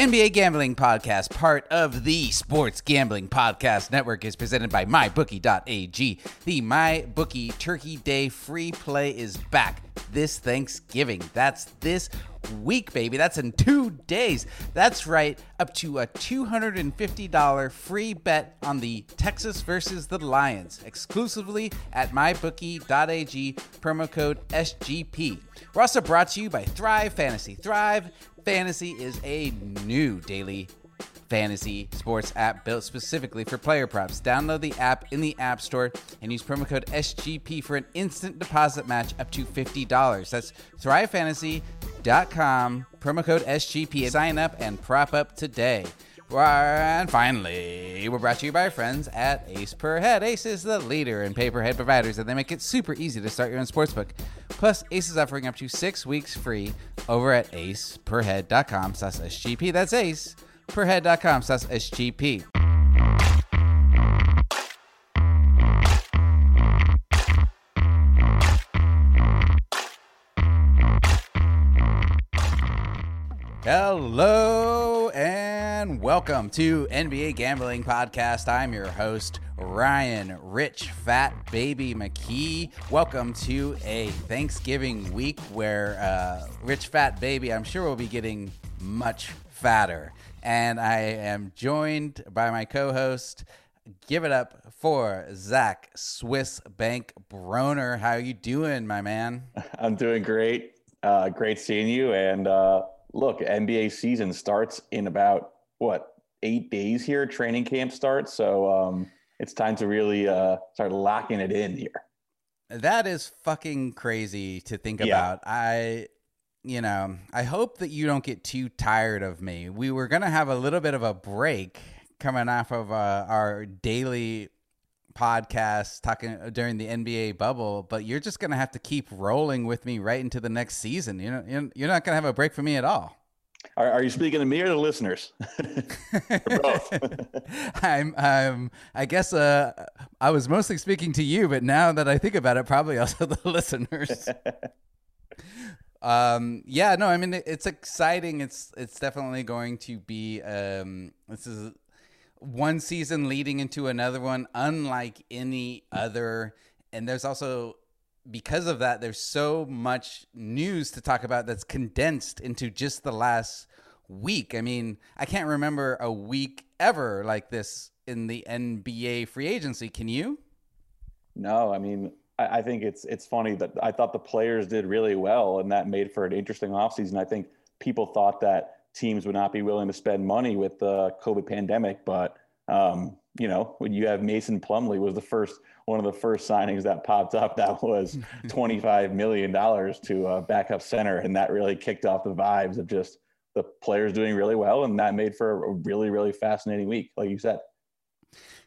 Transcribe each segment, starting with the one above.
NBA Gambling Podcast, part of the Sports Gambling Podcast Network, is presented by MyBookie.ag. The MyBookie Turkey Day free play is back this Thanksgiving. That's this week, baby. That's in two days. That's right, up to a $250 free bet on the Texans versus the Lions, exclusively at mybookie.ag, promo code SGP. We're also brought to you by Thrive Fantasy. Thrive Fantasy is a new daily fantasy sports app built specifically for player props. Download the app in the App Store and use promo code SGP for an instant deposit match up to $50. That's thrivefantasy.com, promo code SGP. Sign up and prop up today. And finally, we're brought to you by our friends at Ace Per Head. Ace is the leader in paperhead providers, and they make it super easy to start your own sportsbook. Plus, Ace is offering up to six weeks free over at aceperhead.com slash SGP. That's Ace perhead.com slash SGP. Hello and welcome to NBA Gambling Podcast. I'm your host, Ryan Rich Fat Baby McKee. Welcome to a Thanksgiving week where uh, Rich Fat Baby, I'm sure, will be getting much fatter. And I am joined by my co host. Give it up for Zach Swiss Bank Broner. How are you doing, my man? I'm doing great. Uh, great seeing you. And uh, look, NBA season starts in about what eight days here. Training camp starts, so um, it's time to really uh, start locking it in here. That is fucking crazy to think yeah. about. I you know, I hope that you don't get too tired of me. We were going to have a little bit of a break coming off of uh, our daily podcast talking uh, during the NBA bubble, but you're just going to have to keep rolling with me right into the next season. You know, you're not going to have a break for me at all. Are, are you speaking to me or the listeners? both. I'm, I'm, I guess, uh, I was mostly speaking to you, but now that I think about it, probably also the listeners. Um, yeah, no, I mean it's exciting. It's it's definitely going to be. Um, this is one season leading into another one, unlike any other. And there's also because of that, there's so much news to talk about that's condensed into just the last week. I mean, I can't remember a week ever like this in the NBA free agency. Can you? No, I mean, I, I think it's it's funny that I thought the players did really well, and that made for an interesting offseason. I think people thought that teams would not be willing to spend money with the COVID pandemic, but um, you know, when you have Mason Plumlee was the first one of the first signings that popped up that was twenty five million dollars to a backup center, and that really kicked off the vibes of just the players doing really well, and that made for a really really fascinating week, like you said.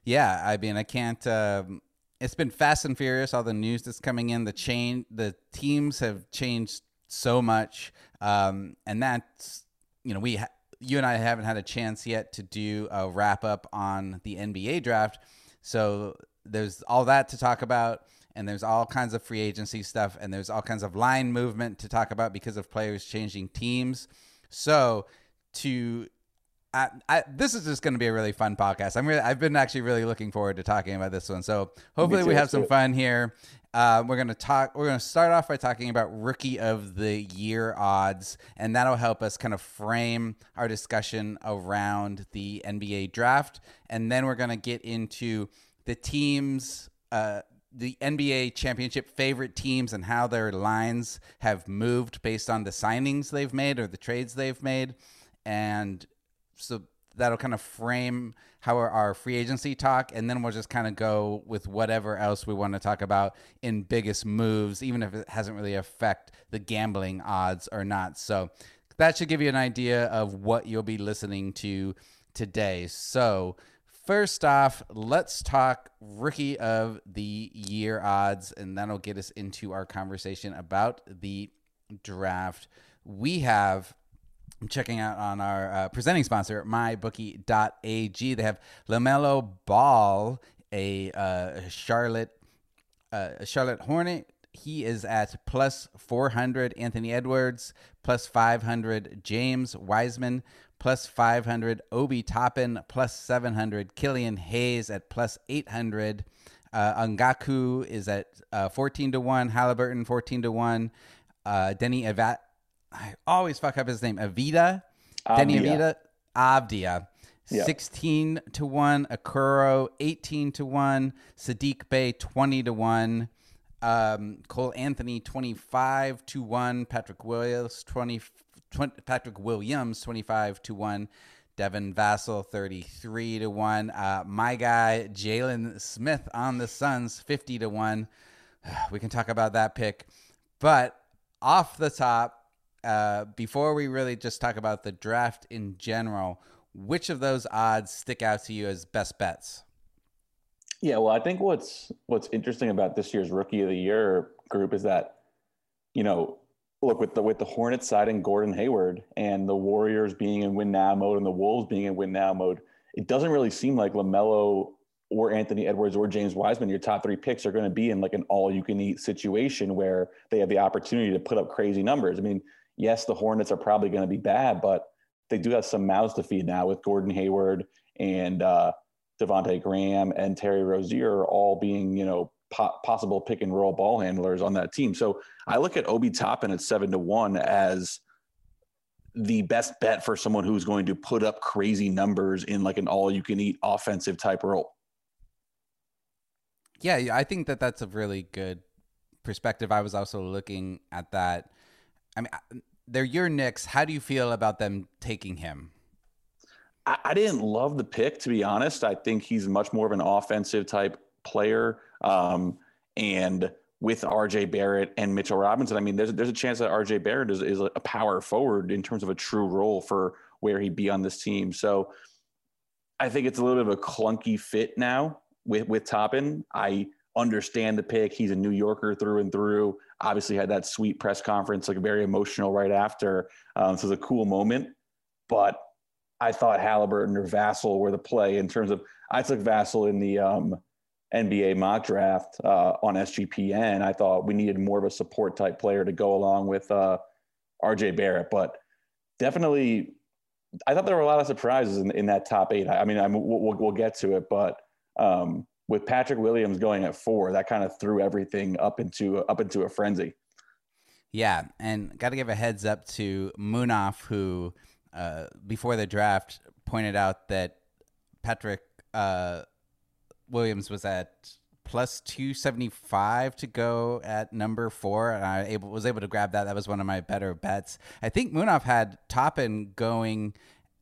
Yeah, I mean, I can't. Um, it's been fast and furious. All the news that's coming in, the chain, the teams have changed so much, um, and that's you know we. Ha- you and I haven't had a chance yet to do a wrap up on the NBA draft. So there's all that to talk about, and there's all kinds of free agency stuff, and there's all kinds of line movement to talk about because of players changing teams. So to I, I, this is just going to be a really fun podcast. I'm really, I've been actually really looking forward to talking about this one. So hopefully we have some fun here. Uh, we're going to talk. We're going to start off by talking about rookie of the year odds, and that'll help us kind of frame our discussion around the NBA draft. And then we're going to get into the teams, uh, the NBA championship favorite teams, and how their lines have moved based on the signings they've made or the trades they've made, and so that'll kind of frame how our, free agency talk, and then we'll just kind of go with whatever else we want to talk about in biggest moves, even if it hasn't really affect the gambling odds or not. So that should give you an idea of what you'll be listening to today. So first off, let's talk rookie of the year odds, and that'll get us into our conversation about the draft. We have I'm checking out on our uh, presenting sponsor, mybookie.ag. They have LaMelo Ball, a uh, Charlotte uh, Charlotte Hornet. He is at plus 400. Anthony Edwards plus 500. James Wiseman plus 500. Obi Toppin plus 700. Killian Hayes at plus 800. Uh, is at uh, 14 to 1. Halliburton 14 to 1. Uh, Deni Avat. I always fuck up his name. Avida. Deni Avita, Avdia. Yep. 16 to 1. Okoro 18 to 1. Sadiq Bey 20 to 1. Um, Cole Anthony 25 to 1. Patrick Williams 20, 20 Patrick Williams 25 to 1. Devin Vassell 33 to 1. Uh, my guy Jalen Smith on the Suns 50 to 1. We can talk about that pick. But off the top, uh, before we really just talk about the draft in general, which of those odds stick out to you as best bets? Yeah, well, I think what's what's interesting about this year's Rookie of the Year group is that, you know, look with the with the Hornets siding Gordon Hayward and the Warriors being in win now mode and the Wolves being in win now mode, it doesn't really seem like LaMelo or Anthony Edwards or James Wiseman, your top three picks, are going to be in like an all you can eat situation where they have the opportunity to put up crazy numbers. I mean, yes, the Hornets are probably going to be bad, but they do have some mouths to feed now with Gordon Hayward and uh, Devonte Graham and Terry Rozier all being, you know, po- possible pick and roll ball handlers on that team. So I look at Obi Toppin at seven to one as the best bet for someone who's going to put up crazy numbers in like an all you can eat offensive type role. Yeah, I think that that's a really good perspective. I was also looking at that. I mean, they're your Knicks. How do you feel about them taking him? I, I didn't love the pick, to be honest. I think he's much more of an offensive type player. Um, and with RJ Barrett and Mitchell Robinson, I mean, there's, there's a chance that RJ Barrett is, is a power forward in terms of a true role for where he'd be on this team. So I think it's a little bit of a clunky fit now with, with Toppin. I understand the pick. He's a New Yorker through and through. Obviously, had that sweet press conference, like very emotional right after. Um, so it was a cool moment. But I thought Halliburton or Vassell were the play in terms of. I took Vassell in the um, NBA mock draft uh, on SGPN. I thought we needed more of a support type player to go along with uh, RJ Barrett, but definitely, I thought there were a lot of surprises in, in that top eight. I mean, I'm, we'll, we'll get to it, but um, with Patrick Williams going at four, that kind of threw everything up into up into a frenzy. Yeah, and got to give a heads up to Munaf, who uh, before the draft pointed out that Patrick uh, Williams was at plus 275 to go at number four and i able, was able to grab that. That was one of my better bets. I think munaf had toppin going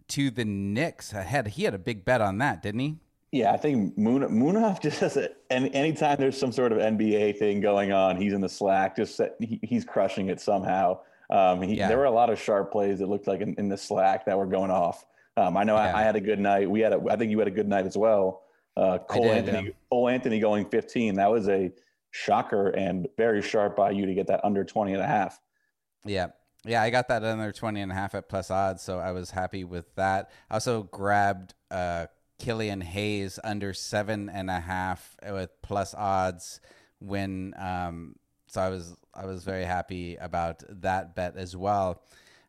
to the Knicks ahead. He had a big bet on that didn't he yeah, I think Moon Munaf just has it. And anytime there's some sort of NBA thing going on, he's in the slack. Just he, he's crushing it somehow. Um, he, yeah. There were a lot of sharp plays that looked like in, in the slack that were going off. Um, I know yeah. I, I, had a good night. We had a, I think you had a good night as well. Uh, Cole did, Anthony, yeah. Cole Anthony going 15. That was a shocker and very sharp by you to get that under 20 and a half. Yeah. Yeah, I got that under 20 and a half at plus odds, so I was happy with that. I also grabbed uh, Killian Hayes under seven and a half with plus odds when um, so I was I was very happy about that bet as well.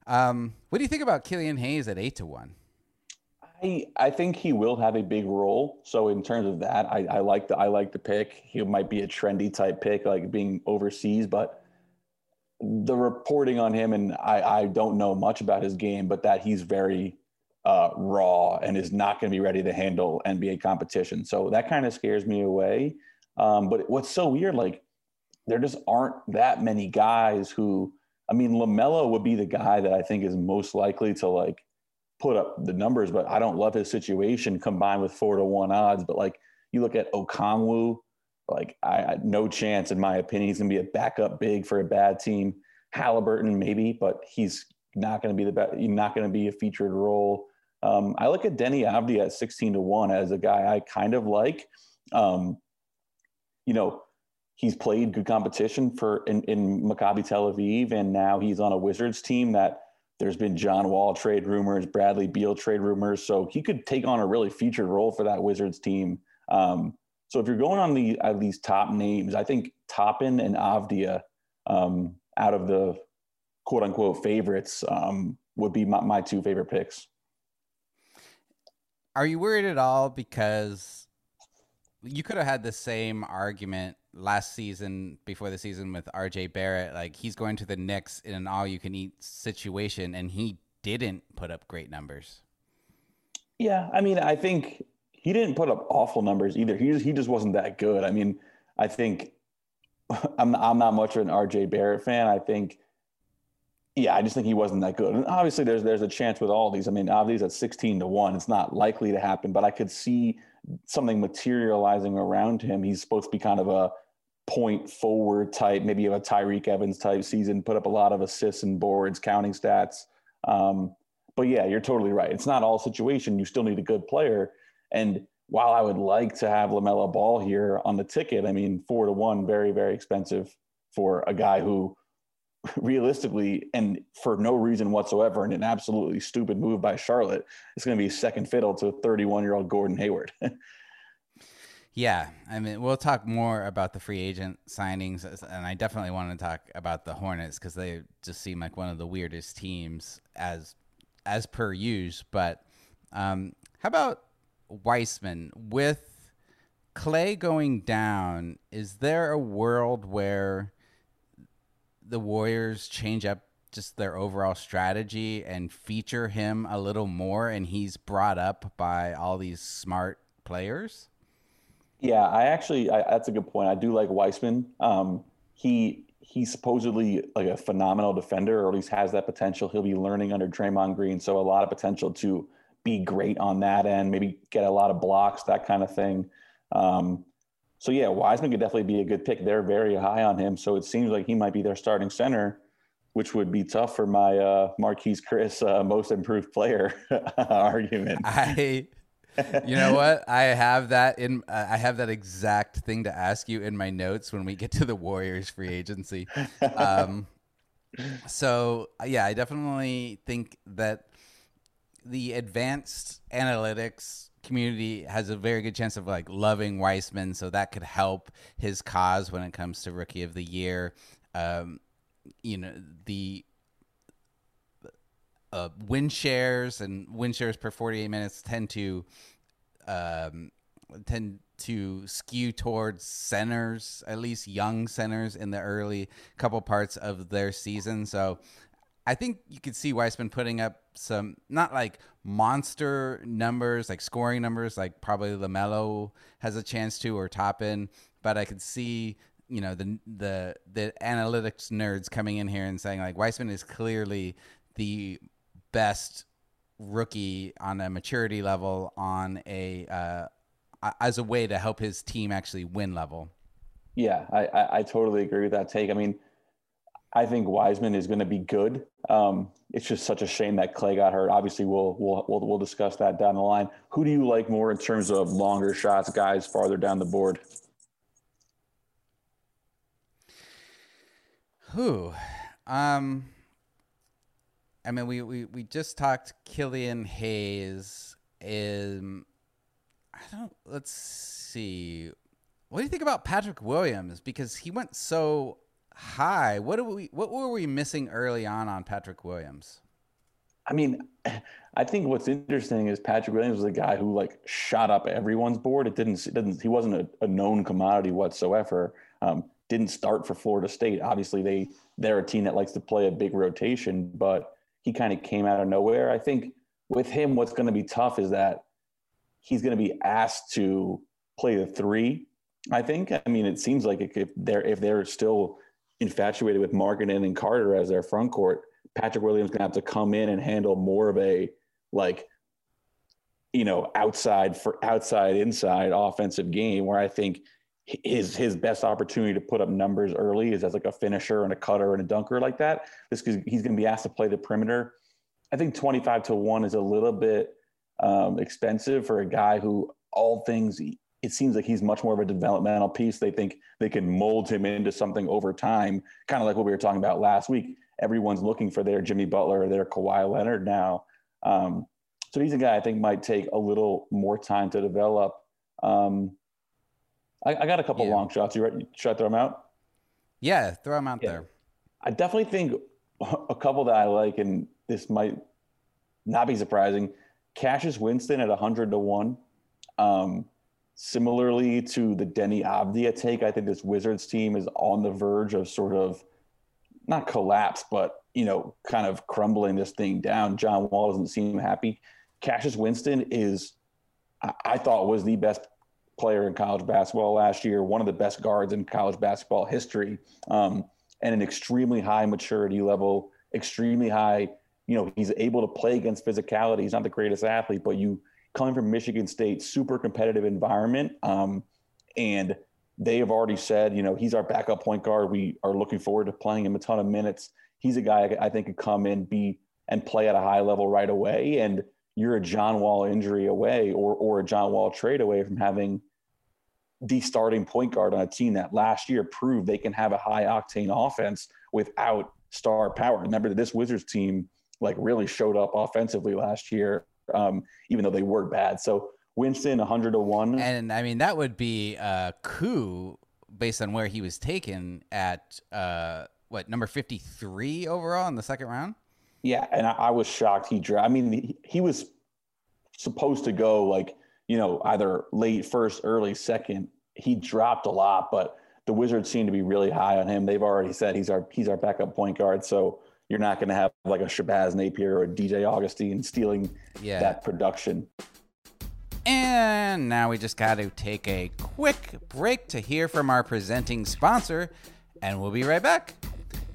Um, what do you think about Killian Hayes at eight to one? I I think he will have a big role. So in terms of that, I, I like the I like the pick. He might be a trendy type pick, like being overseas, but the reporting on him and I, I don't know much about his game, but that he's very uh, raw and is not going to be ready to handle NBA competition. So that kind of scares me away. Um, but what's so weird, like there just aren't that many guys who, I mean, LaMelo would be the guy that I think is most likely to like put up the numbers, but I don't love his situation combined with four to one odds. But like you look at Okongwu, like I, I no chance in my opinion. He's gonna be a backup big for a bad team. Halliburton maybe, but he's not going to be the best. Not going to be a featured role. Um, I look at Deni Avdija at 16 to 1 as a guy I kind of like. Um, you know, he's played good competition for in, in Maccabi Tel Aviv, and now he's on a Wizards team that there's been John Wall trade rumors, Bradley Beal trade rumors. So he could take on a really featured role for that Wizards team. Um, so if you're going on the uh, these top names, I think Toppin and Avdija um, out of the quote unquote favorites um, would be my, my two favorite picks. Are you worried at all because you could have had the same argument last season before the season with RJ Barrett. Like he's going to the Knicks in an all you can eat situation and he didn't put up great numbers. Yeah, I mean, I think he didn't put up awful numbers either. He just, he just wasn't that good. I mean, I think I'm I'm not much of an RJ Barrett fan. I think yeah, I just think he wasn't that good. And obviously there's there's a chance with all these. I mean, obviously at 16 to 1, it's not likely to happen, but I could see something materializing around him. He's supposed to be kind of a point forward type, maybe of a Tyreke Evans type season, put up a lot of assists and boards, counting stats. Um, but yeah, you're totally right. It's not all situation. You still need a good player. And while I would like to have LaMelo Ball here on the ticket, I mean, four to one, very, very expensive for a guy who realistically and for no reason whatsoever and an absolutely stupid move by Charlotte, it's going to be second fiddle to 31 year old Gordon Hayward. Yeah, I mean, we'll talk more about the free agent signings, and I definitely want to talk about the Hornets because they just seem like one of the weirdest teams as as per use. But um, how about Wiseman with Clay going down? Is there a world where the Warriors change up just their overall strategy and feature him a little more, and he's brought up by all these smart players? Yeah, I actually I, that's a good point. I do like Wiseman. Um, he he's supposedly like a phenomenal defender, or at least has that potential. He'll be learning under Draymond Green, so a lot of potential to be great on that end. Maybe get a lot of blocks, that kind of thing. Um, so yeah, Wiseman could definitely be a good pick. They're very high on him, so it seems like he might be their starting center, which would be tough for my uh, Marquese Chriss uh, most improved player argument. I you know what? I have that in. Uh, I have that exact thing to ask you in my notes when we get to the Warriors free agency. Um, so yeah, I definitely think that the advanced analytics community has a very good chance of like loving Wiseman, so that could help his cause when it comes to Rookie of the Year. Um, you know the uh, win shares and win shares per 48 minutes tend to um, tend to skew towards centers, at least young centers in the early couple parts of their season. So I think you could see Wiseman putting up some not like monster numbers, like scoring numbers, like probably Lamelo has a chance to or Toppin, but I could see you know the the the analytics nerds coming in here and saying like Wiseman is clearly the best rookie on a maturity level on a uh, as a way to help his team actually win level. Yeah, I, I, I totally agree with that take. I mean, I think Wiseman is going to be good. Um, it's just such a shame that Clay got hurt. Obviously, we'll, we'll we'll we'll discuss that down the line. Who do you like more in terms of longer shots, guys farther down the board? Who? Um, I mean, we, we, we just talked Killian Hayes. Um, I don't. Let's see. What do you think about Patrick Williams? Because he went so high. What do we? What were we missing early on on Patrick Williams? I mean, I think what's interesting is Patrick Williams was a guy who like shot up everyone's board. It didn't. It didn't. He wasn't a, a known commodity whatsoever. Um, didn't start for Florida State. Obviously, they they're a team that likes to play a big rotation, but he kind of came out of nowhere. I think with him, what's going to be tough is that he's going to be asked to play the three. I think. I mean, it seems like if they're if they're still infatuated with Markkanen and Carter as their front court, Patrick Williams to have to come in and handle more of a like you know outside for outside inside offensive game where I think his his best opportunity to put up numbers early is as like a finisher and a cutter and a dunker like that. This because he's to be asked to play the perimeter. I think twenty five to one is a little bit um, expensive for a guy who all things. It seems like he's much more of a developmental piece. They think they can mold him into something over time, kind of like what we were talking about last week. Everyone's looking for their Jimmy Butler or their Kawhi Leonard now. Um, so he's a guy I think might take a little more time to develop. Um, I, I got a couple yeah. long shots. You ready? Should I throw them out? Yeah, throw them out yeah. there. I definitely think a couple that I like, and this might not be surprising. Cassius Winston at 100 to 1. Um, similarly to the Deni Avdija take, I think this Wizards team is on the verge of sort of not collapse, but you know, kind of crumbling this thing down. John Wall doesn't seem happy. Cassius Winston is, I, I thought, was the best player in college basketball last year, one of the best guards in college basketball history, um, and an extremely high maturity level, extremely high. You know, he's able to play against physicality. He's not the greatest athlete, but you coming from Michigan State, super competitive environment, um, and they have already said, you know, he's our backup point guard. We are looking forward to playing him a ton of minutes. He's a guy I think could come in, be and play at a high level right away. And you're a John Wall injury away or or a John Wall trade away from having the starting point guard on a team that last year proved they can have a high octane offense without star power. Remember that this Wizards team like really showed up offensively last year, um, even though they were bad. So Winston 100 to 1. And I mean, that would be a coup based on where he was taken at, uh, what, number 53 overall in the second round? Yeah. And I, I was shocked he dropped. I mean, he, he was supposed to go like, you know, either late first, early second. He dropped a lot, but the Wizards seem to be really high on him. They've already said he's our he's our backup point guard. So you're not going to have like a Shabazz Napier or a DJ Augustin stealing yeah. that production. And now we just got to take a quick break to hear from our presenting sponsor, and we'll be right back.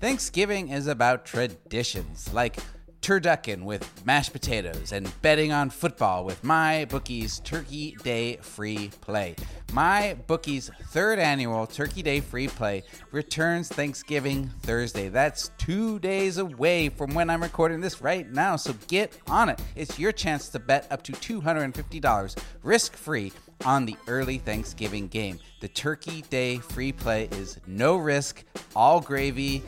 Thanksgiving is about traditions like turducken with mashed potatoes and betting on football with my bookie's Turkey Day free play. My bookie's third annual Turkey Day free play returns Thanksgiving Thursday. That's two days away from when I'm recording this right now, so get on it. It's your chance to bet up to $250 risk free on the early Thanksgiving game. The Turkey Day free play is no risk, all gravy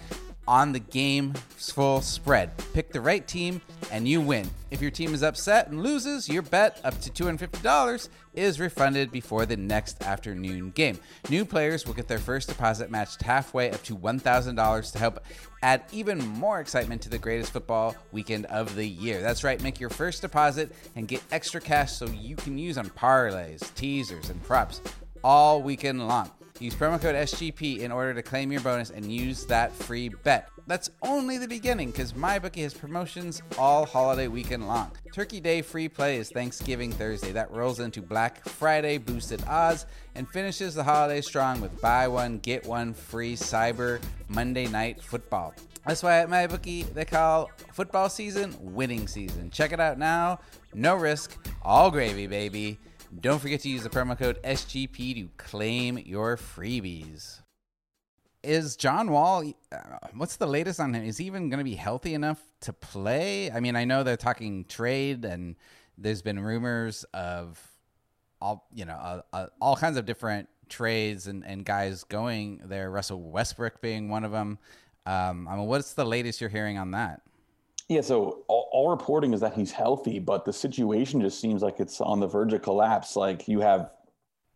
on the game full spread. Pick the right team and you win. If your team is upset and loses, your bet up to $250 is refunded before the next afternoon game. New players will get their first deposit matched halfway up to $1,000 to help add even more excitement to the greatest football weekend of the year. That's right, make your first deposit and get extra cash so you can use on parlays, teasers, and props all weekend long. Use promo code SGP in order to claim your bonus and use that free bet. That's only the beginning because MyBookie has promotions all holiday weekend long. Turkey Day free play is Thanksgiving Thursday. That rolls into Black Friday boosted odds and finishes the holiday strong with buy one, get one free Cyber Monday Night Football. That's why at MyBookie they call football season winning season. Check it out now. No risk, all gravy, baby. Don't forget to use the promo code SGP to claim your freebies. Is John Wall, uh, what's the latest on him? Is he even going to be healthy enough to play? I mean, I know they're talking trade and there's been rumors of all, you know, uh, uh, all kinds of different trades and, and guys going there, Russell Westbrook being one of them. Um, I mean, what's the latest you're hearing on that? Yeah, so all, all, reporting is that he's healthy, but the situation just seems like it's on the verge of collapse. Like you have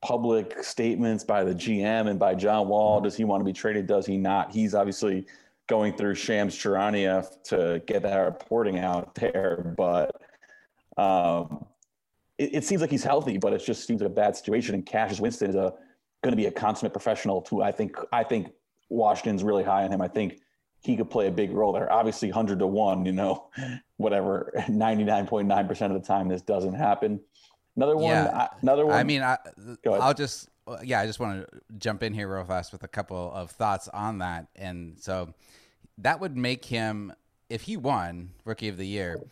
public statements by the GM and by John Wall. Does he want to be traded? Does he not? He's obviously going through Shams Charania to get that reporting out there, but um, it, it, seems like he's healthy, but it just seems like a bad situation. And Cassius Winston is a going to be a consummate professional too. I think I think Washington's really high on him. I think he could play a big role there. Obviously, 100 to 1, you know, whatever, 99.9% of the time this doesn't happen. Another one, yeah. another one. I mean, I, I'll just, yeah, I just want to jump in here real fast with a couple of thoughts on that. And so that would make him, if he won Rookie of the Year,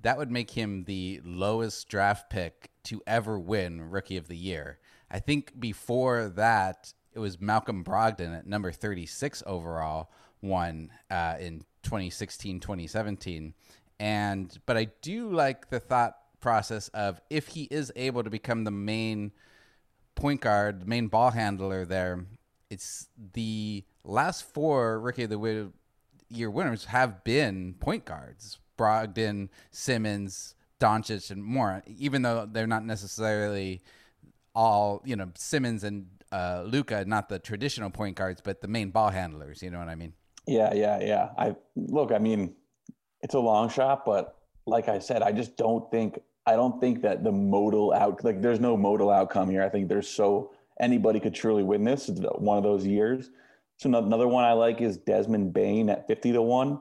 that would make him the lowest draft pick to ever win Rookie of the Year. I think before that, it was Malcolm Brogdon at number 36 overall one uh, in 2016, 2017. And but I do like the thought process of if he is able to become the main point guard, the main ball handler there, it's the last four Rookie of the Year winners have been point guards. Brogdon, Simmons, Doncic, and more. Even though they're not necessarily all, you know, Simmons and uh, Luka, not the traditional point guards, but the main ball handlers. You know what I mean? Yeah, yeah, yeah. I look, I mean, it's a long shot, but like I said, I just don't think I don't think that the modal out like there's no modal outcome here. I think there's so anybody could truly win this. It's one of those years. So another one I like is Desmond Bane at 50 to 1.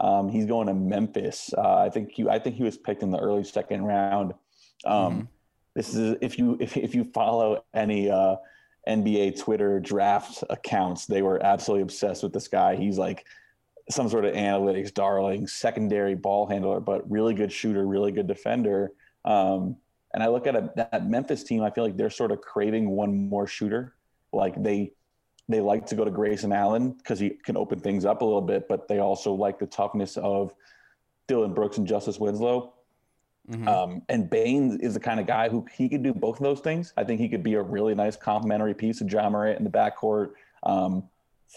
Um, he's going to Memphis. Uh, I think he I think he was picked in the early second round. Um, mm-hmm. This is if you if, if you follow any uh, NBA Twitter draft accounts, they were absolutely obsessed with this guy. He's like some sort of analytics darling, secondary ball handler, but really good shooter, really good defender. Um, and I look at a, that Memphis team, I feel like they're sort of craving one more shooter. Like they they like to go to Grayson Allen because he can open things up a little bit, but they also like the toughness of Dillon Brooks and Justice Winslow. Mm-hmm. Um, and Bane is the kind of guy who he could do both of those things. I think he could be a really nice complementary piece of Ja Morant in the backcourt. Um,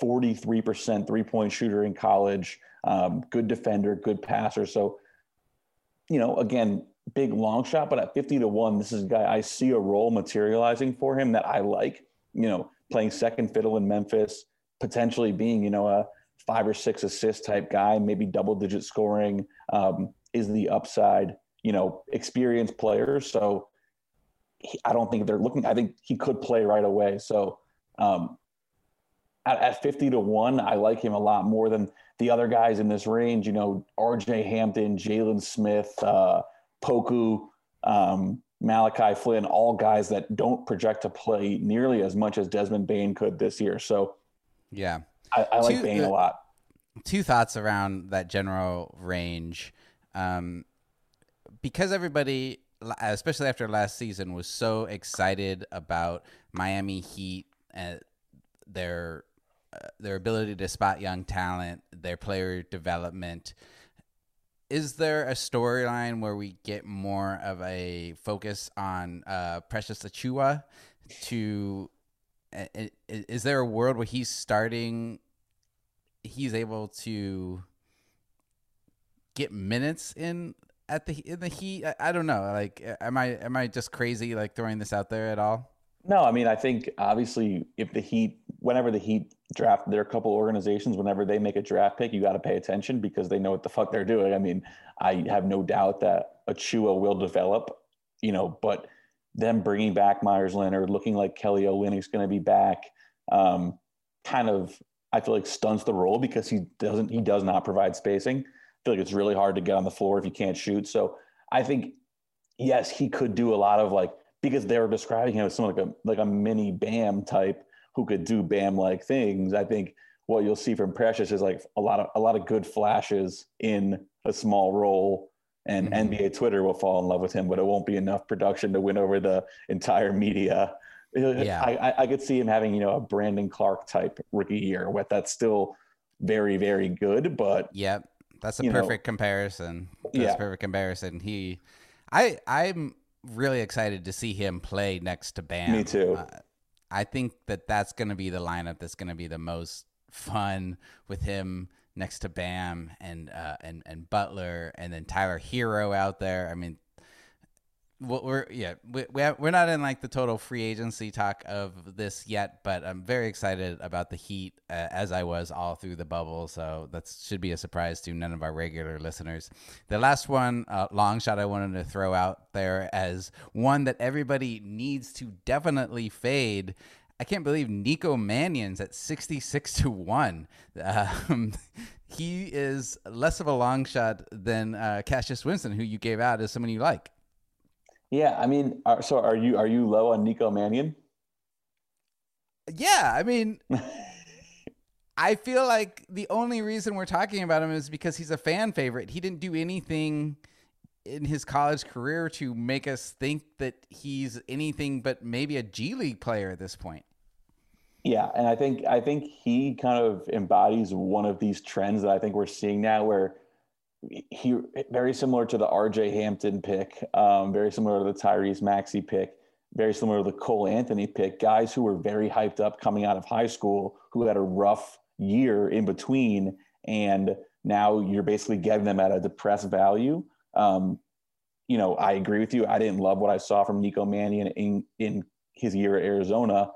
43% three point shooter in college, um, good defender, good passer. So, you know, again, big long shot, but at 50 to 1, this is a guy I see a role materializing for him that I like. You know, playing second fiddle in Memphis, potentially being, you know, a five or six assist type guy, maybe double digit scoring um, is the upside, you know, experienced players. So he, I don't think they're looking, I think he could play right away. So um, at, at 50 to 1, I like him a lot more than the other guys in this range, you know, RJ Hampton, Jalen Smith, uh, Poku, um, Malachi Flynn, all guys that don't project to play nearly as much as Desmond Bane could this year. So, yeah, I, I like two, Bane uh, a lot. Two thoughts around that general range. Um, because everybody, especially after last season, was so excited about Miami Heat and their uh, their ability to spot young talent, their player development is there a storyline where we get more of a focus on uh, Precious Achiuwa? To is there a world where he's starting? He's able to get minutes in at the in the Heat. I, I don't know. Like, am I am I just crazy like throwing this out there at all? No, I mean, I think obviously if the Heat, whenever the Heat draft, a couple organizations, whenever they make a draft pick, you got to pay attention because they know what the fuck they're doing. I mean, I have no doubt that Achiuwa will develop, you know, but them bringing back Meyers Leonard, looking like Kelly Olynyk's going to be back, um, kind of, I feel like stunts the role because he doesn't, he does not provide spacing. I feel like it's really hard to get on the floor if you can't shoot. So I think, yes, he could do a lot of like because they were describing him as someone like a like a mini Bam type who could do Bam like things. I think what you'll see from Precious is like a lot of a lot of good flashes in a small role, and mm-hmm. NBA Twitter will fall in love with him, but it won't be enough production to win over the entire media. Yeah. I, I could see him having you know a Brandon Clarke type rookie year, with that's still very very good, but yep. That's a perfect know, comparison. That's yeah. a perfect comparison. He, I, I'm really excited to see him play next to Bam. Me too. Uh, I think that that's going to be the lineup that's going to be the most fun with him next to Bam and uh, and and Butler and then Tyler Herro out there. I mean, we're yeah we, we're not in like the total free agency talk of this yet but i'm very excited about the heat uh, as i was all through the bubble so that should be a surprise to none of our regular listeners the last one uh, long shot i wanted to throw out there as one that everybody needs to definitely fade I can't believe Nico Mannion's at 66 to 1. Um, he is less of a long shot than uh, Cassius Winston, who you gave out as someone you like. Yeah, I mean, are, so are you are you low on Nico Mannion? Yeah, I mean, I feel like the only reason we're talking about him is because he's a fan favorite. He didn't do anything in his college career to make us think that he's anything but maybe a G League player at this point. Yeah, and I think I think he kind of embodies one of these trends that I think we're seeing now where he very similar to the RJ Hampton pick, um, very similar to the Tyrese Maxey pick, very similar to the Cole Anthony pick. Guys who were very hyped up coming out of high school, who had a rough year in between, and now you're basically getting them at a depressed value. Um, you know, I agree with you. I didn't love what I saw from Nico Mannion in in his year at Arizona.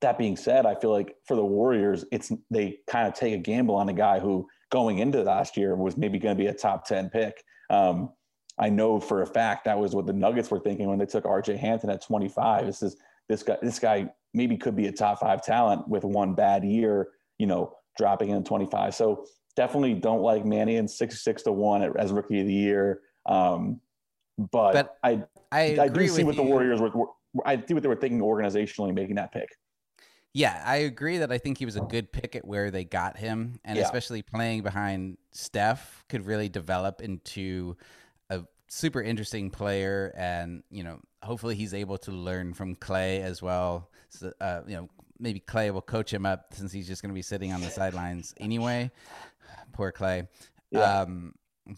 That being said, I feel like for the Warriors, it's they kind of take a gamble on a guy who going into last year was maybe going to be a top 10 pick. Um, I know for a fact that was what the Nuggets were thinking when they took RJ Hampton at 25. This is this guy. This guy maybe could be a top five talent with one bad year. You know, dropping in 25. So definitely don't like Mannion six six to one as rookie of the year. Um, but, but I I, I do see what you. the Warriors were. I see what they were thinking organizationally making that pick. Yeah, I agree that I think he was a good pick at where they got him, and yeah. especially playing behind Steph could really develop into a super interesting player. And you know, hopefully he's able to learn from Clay as well. So, uh, you know, maybe Clay will coach him up since he's just going to be sitting on the sidelines anyway. Poor Clay. Yeah. Um,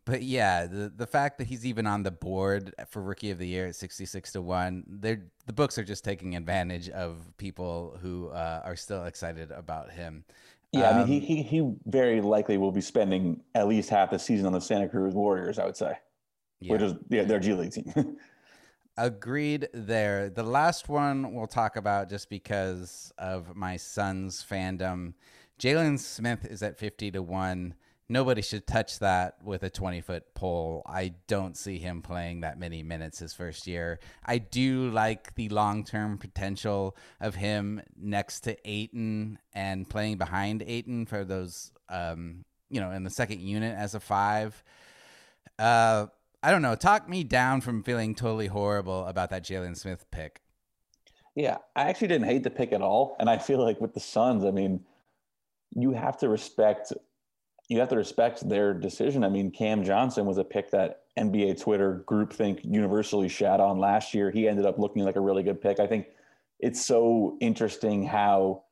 but yeah, the the fact that he's even on the board for rookie of the year at sixty six to one, they're the books are just taking advantage of people who uh, are still excited about him. Yeah, um, I mean, he, um, he he very likely will be spending at least half the season on the Santa Cruz Warriors. I would say, yeah. which is yeah, their G League team. Agreed there. The last one we'll talk about just because of my son's fandom. Jalen Smith is at 50 to 1. Nobody should touch that with a 20 foot pole. I don't see him playing that many minutes his first year. I do like the long term potential of him next to Ayton and playing behind Ayton for those, um, you know, in the second unit as a five. Uh, I don't know. Talk me down from feeling totally horrible about that Jalen Smith pick. Yeah, I actually didn't hate the pick at all, and I feel like with the Suns, I mean, you have to respect you have to respect their decision. I mean, Cam Johnson was a pick that NBA Twitter groupthink universally shat on last year. He ended up looking like a really good pick. I think it's so interesting how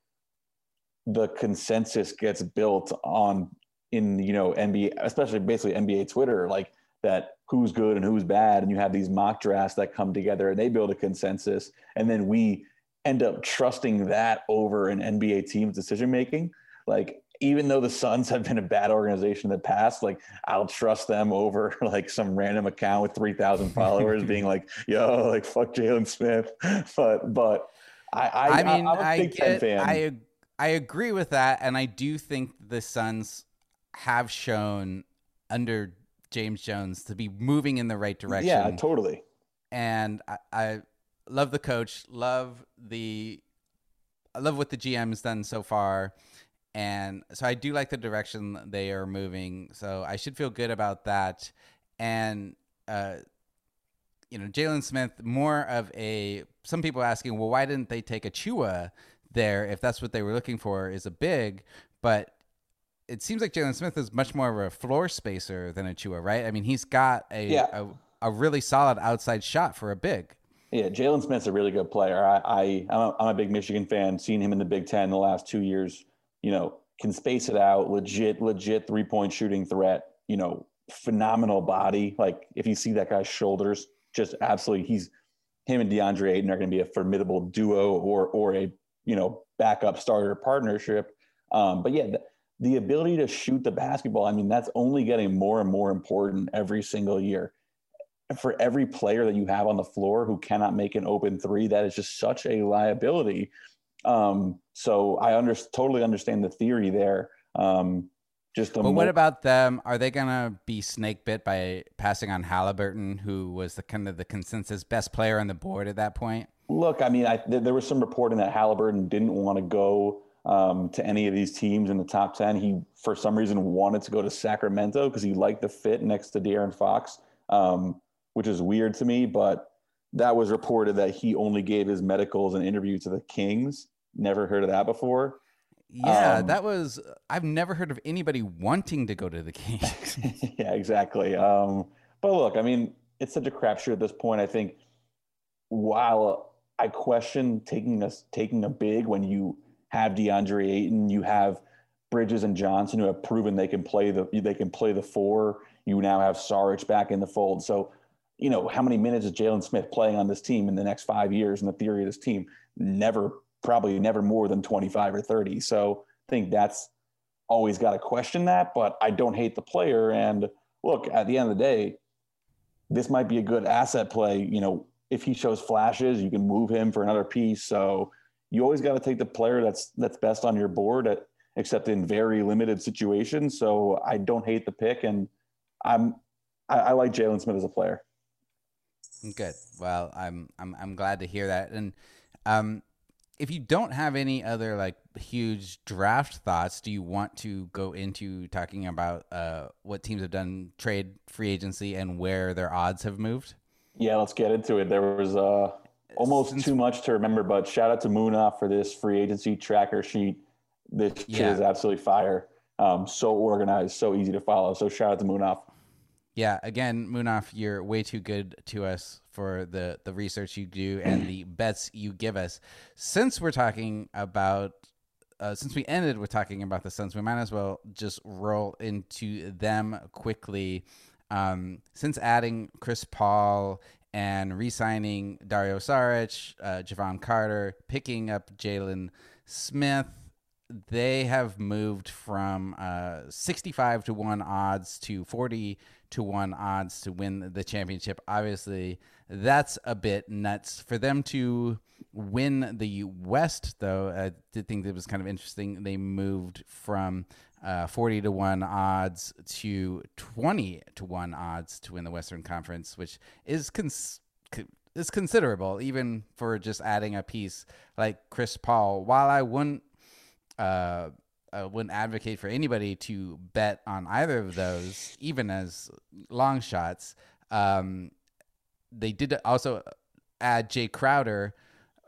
the consensus gets built on in you know NBA, especially basically NBA Twitter, like that who's good and who's bad, and you have these mock drafts that come together and they build a consensus, and then we end up trusting that over an NBA team's decision making. Like even though the Suns have been a bad organization in the past, like I'll trust them over like some random account with three thousand followers being like, "Yo, like fuck Jalen Smith." But but I I, I mean I'm a I Big get, fan. I I agree with that, and I do think the Suns have shown under James Jones to be moving in the right direction. Yeah, totally. And I, I love the coach, love the I love what the GM's done so far. And so I do like the direction they are moving. So I should feel good about that. And uh, you know, Jalen Smith, more of a some people asking, well, why didn't they take Achiuwa there if that's what they were looking for is a big, but it seems like Jalen Smith is much more of a floor spacer than Achiuwa, right? I mean, he's got a, yeah. a, a really solid outside shot for a big. Yeah, Jalen Smith's a really good player. I, I I'm a, I'm a big Michigan fan. Seen him in the Big Ten the last two years you know, can space it out, legit, legit three point shooting threat, you know, phenomenal body. Like if you see that guy's shoulders, just absolutely, he's him and DeAndre Ayton are going to be a formidable duo or, or a, you know, backup starter partnership. Um, but yeah, the, the ability to shoot the basketball, I mean, that's only getting more and more important every single year. For every player that you have on the floor who cannot make an open three, that is just such a liability. Um, so I under, totally understand the theory there. Um, just but what about them? Are they gonna be snake bit by passing on Halliburton, who was the kind of the consensus best player on the board at that point? Look, I mean, I, there was some reporting that Halliburton didn't want to go um, to any of these teams in the top ten. He, for some reason, wanted to go to Sacramento because he liked the fit next to De'Aaron Fox, um, which is weird to me. But that was reported that he only gave his medicals and interview to the Kings. Never heard of that before. Yeah, um, that was. I've never heard of anybody wanting to go to the Kings. yeah, exactly. Um, but look, I mean, it's such a crapshoot at this point. I think while I question taking us taking a big when you have DeAndre Ayton, you have Bridges and Johnson who have proven they can play the they can play the four. You now have Saric back in the fold. So, you know, how many minutes is Jalen Smith playing on this team in the next five years? In the theory of this team, never probably never more than 25 or 30. So I think that's always got to question that, but I don't hate the player. And look, at the end of the day, this might be a good asset play. You know, if he shows flashes, you can move him for another piece. So you always got to take the player that's that's best on your board, at, except in very limited situations. So I don't hate the pick, and I'm I, I like Jalen Smith as a player. Good. Well, I'm I'm I'm glad to hear that. And um, if you don't have any other like huge draft thoughts, do you want to go into talking about uh, what teams have done trade free agency and where their odds have moved? Yeah, let's get into it. There was uh, almost Since, too much to remember, but shout out to Munaf for this free agency tracker sheet. This yeah. shit is absolutely fire. Um, so organized, so easy to follow. So shout out to Munaf. Yeah, again, Munaf, you're way too good to us for the the research you do and the bets you give us. Since we're talking about uh, since we ended with talking about the Suns, we might as well just roll into them quickly. Um, since adding Chris Paul and re-signing Dario Saric, uh, Jevon Carter, picking up Jalen Smith, they have moved from uh, 65 to 1 odds to 40 to 1 odds to win the championship. Obviously, that's a bit nuts. For them to win the West, though, I did think that was kind of interesting. They moved from uh, 40 to 1 odds to 20 to 1 odds to win the Western Conference, which is cons- is considerable, even for just adding a piece like Chris Paul. While I wouldn't uh, I wouldn't advocate for anybody to bet on either of those, even as long shots. Um, they did also add Jae Crowder.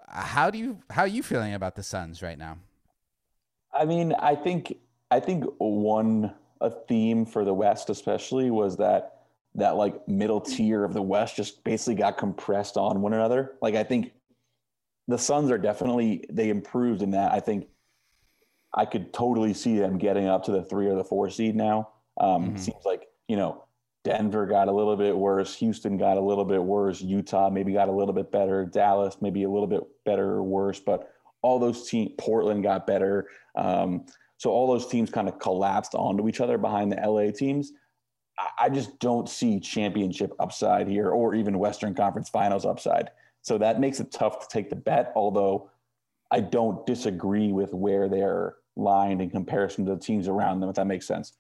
How do you how are you feeling about the Suns right now? I mean, I think I think one a theme for the West especially was that that like middle tier of the West just basically got compressed on one another. Like I think the Suns are definitely they improved in that. I think I could totally see them getting up to the three or the four seed now. Um, mm-hmm. Seems like you know Denver got a little bit worse, Houston got a little bit worse, Utah maybe got a little bit better, Dallas maybe a little bit better or worse, but all those teams, Portland got better. Um, so all those teams kind of collapsed onto each other behind the LA teams. I just don't see championship upside here or even Western Conference Finals upside. So that makes it tough to take the bet, although I don't disagree with where they're lined in comparison to the teams around them, if that makes sense.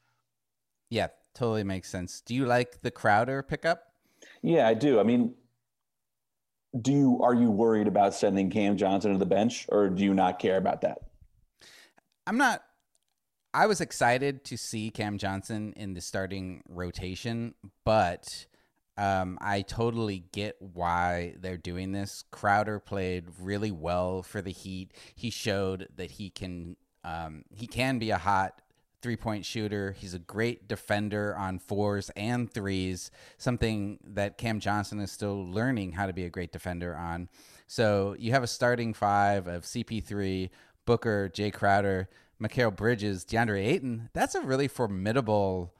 Yeah, totally makes sense. Do you like the Crowder pickup? Yeah, I do. I mean, do you are you worried about sending Cam Johnson to the bench or do you not care about that? I'm not I was excited to see Cam Johnson in the starting rotation, but um, I totally get why they're doing this. Crowder played really well for the Heat. He showed that he can um, he can be a hot three point shooter. He's a great defender on fours and threes, something that Cam Johnson is still learning how to be a great defender on. So you have a starting five of CP3, Booker, Jae Crowder, Mikal Bridges, DeAndre Ayton. That's a really formidable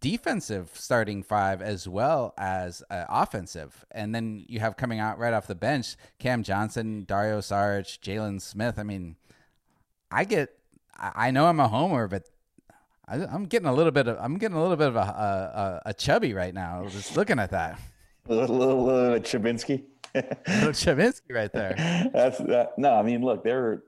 defensive starting five as well as uh, offensive. And then you have coming out right off the bench Cam Johnson, Dario Saric, Jalen Smith. I mean, I get, I know I'm a homer, but I, am getting a little bit of, I'm getting a little bit of a, a, a chubby right now. Just looking at that. A little, little, little Chavinsky. little Chavinsky right there. That's that. No, I mean, look, they're,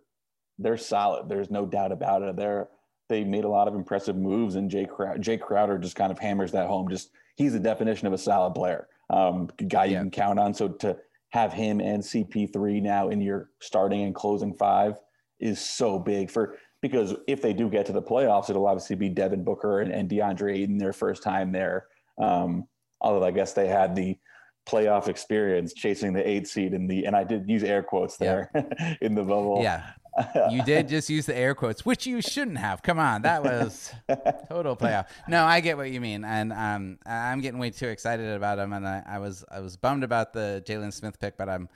they're solid. There's no doubt about it. They're, they made a lot of impressive moves, and Jae Crowder, Jae Crowder just kind of hammers that home. Just he's the definition of a solid player, um, guy you can count on. So to have him and CP3 now in your starting and closing five is so big for because if they do get to the playoffs, it'll obviously be Devin Booker and, and DeAndre Ayton their first time there. Um, although I guess they had the playoff experience chasing the eight seed in the and I did use air quotes there yeah. in the bubble. Yeah you did just use the air quotes, which you shouldn't have. Come on, that was total playoff. No, I get what you mean, and um, I'm getting way too excited about him, and I, I was I was bummed about the Jalen Smith pick, but I'm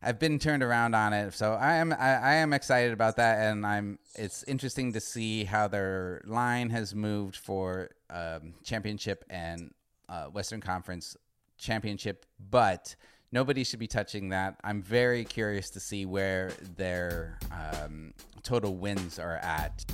I've been turned around on it, so I am I, I, am excited about that, and I'm. It's interesting to see how their line has moved for um, championship and uh, Western Conference championship, but nobody should be touching that. I'm very curious to see where their um, total wins are at.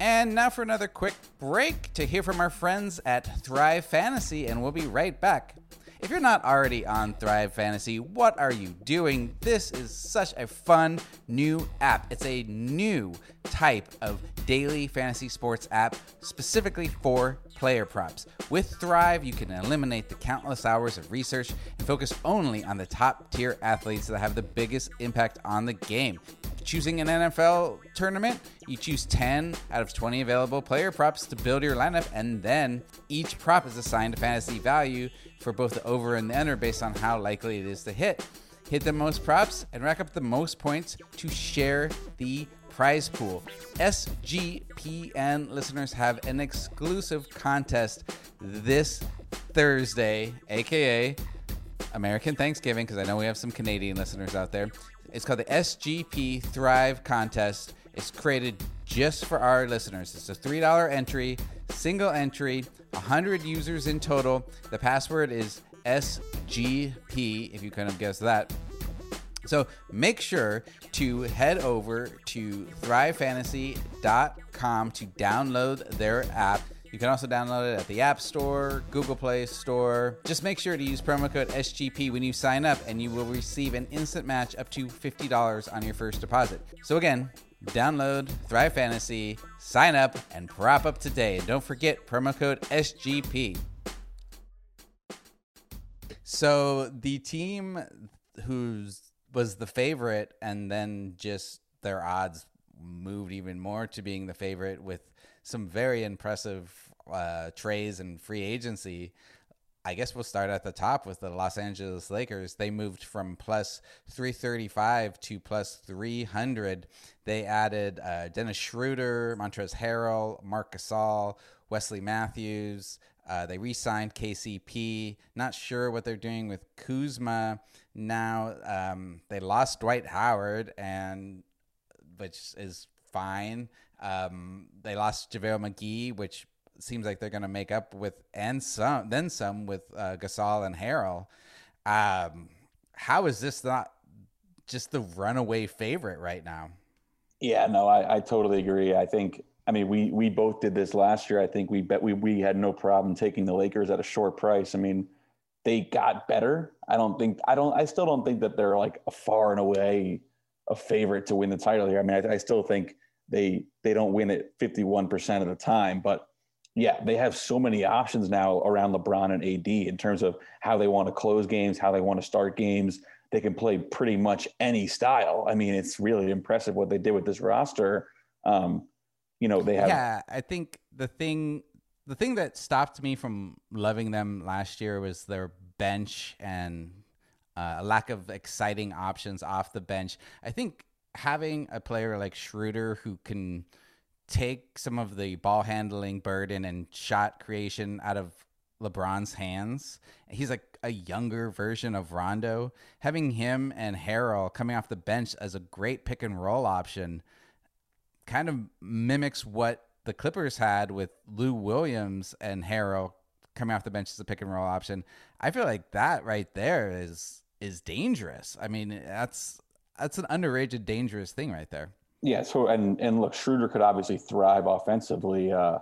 And now for another quick break to hear from our friends at Thrive Fantasy, and we'll be right back. If you're not already on Thrive Fantasy, what are you doing? This is such a fun new app. It's a new type of daily fantasy sports app specifically for player props. With Thrive, you can eliminate the countless hours of research and focus only on the top tier athletes that have the biggest impact on the game choosing an NFL tournament, you choose 10 out of 20 available player props to build your lineup, and then each prop is assigned a fantasy value for both the over and the under based on how likely it is to hit. Hit the most props and rack up the most points to share the prize pool. SGPN listeners have an exclusive contest this Thursday, aka American Thanksgiving, because I know we have some Canadian listeners out there. It's called the SGP Thrive Contest. It's created just for our listeners. It's a $3 entry, single entry, 100 users in total. The password is SGP, if you kind of guess that. So make sure to head over to thrivefantasy.com to download their app. You can also download it at the App Store, Google Play Store. Just make sure to use promo code SGP when you sign up, and you will receive an instant match up to $50 on your first deposit. So, again, download Thrive Fantasy, sign up, and prop up today. And don't forget promo code SGP. So, the team who's was the favorite, and then just their odds moved even more to being the favorite with some very impressive uh, trades and free agency. I guess we'll start at the top with the Los Angeles Lakers. They moved from plus 335 to plus 300. They added uh, Dennis Schroeder, Montrezl Harrell, Marc Gasol, Wesley Matthews. Uh, they re signed KCP. Not sure what they're doing with Kuzma. Now um, they lost Dwight Howard, and which is fine. Um, they lost JaVale McGee, which seems like they're going to make up with and some then some with uh, Gasol and Harrell. Um, how is this not just the runaway favorite right now? Yeah, no, I, I totally agree. I think I mean we we both did this last year. I think we bet we we had no problem taking the Lakers at a short price. I mean, they got better. I don't think I don't I still don't think that they're like a far and away a favorite to win the title here. I mean, I, I still think they they don't win it 51% of the time, but yeah, they have so many options now around LeBron and AD in terms of how they want to close games, how they want to start games. They can play pretty much any style. I mean, it's really impressive what they did with this roster. Um, you know, they have. Yeah, I think the thing, the thing that stopped me from loving them last year was their bench and uh, a lack of exciting options off the bench. I think having a player like Schroeder who can take some of the ball handling burden and shot creation out of LeBron's hands. He's like a younger version of Rondo. Having him and Harrell coming off the bench as a great pick and roll option kind of mimics what the Clippers had with Lou Williams and Harrell coming off the bench as a pick and roll option. I feel like that right there is is dangerous. I mean, that's that's an underrated, dangerous thing right there. Yeah. So and and look, Schroeder could obviously thrive offensively. Uh,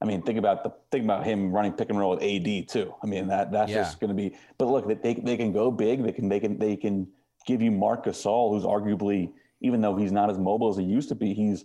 I mean, think about the think about him running pick and roll with AD too. I mean, that that's yeah. just going to be. But look, they they can go big. They can they can they can give you Marc Gasol, who's arguably even though he's not as mobile as he used to be, he's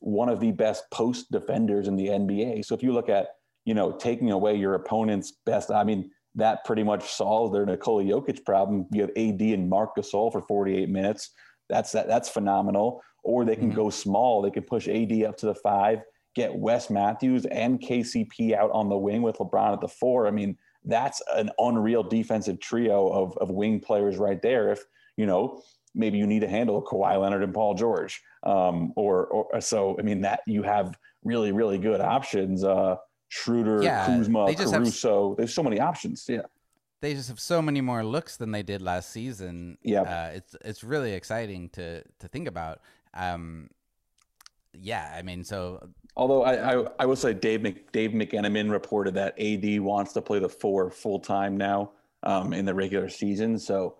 one of the best post defenders in the NBA. So if you look at you know taking away your opponent's best, I mean that pretty much solves their Nikola Jokic problem. You have AD and Marc Gasol for 48 minutes. That's that, that's phenomenal. Or they can mm-hmm. go small. They can push AD up to the five, get Wes Matthews and KCP out on the wing with LeBron at the four. I mean, that's an unreal defensive trio of, of wing players right there. If, you know, maybe you need to handle Kawhi Leonard and Paul George. Um, or, or so, I mean, that you have really, really good options. Uh, Schroeder, yeah, Kuzma, they just Caruso. Have, There's so many options. Yeah. They just have so many more looks than they did last season. Yeah. Uh, it's it's really exciting to to think about. Um, yeah, I mean, so although I, I, I will say Dave Mc, Dave McMenamin reported that AD wants to play the four full time now um, in the regular season. So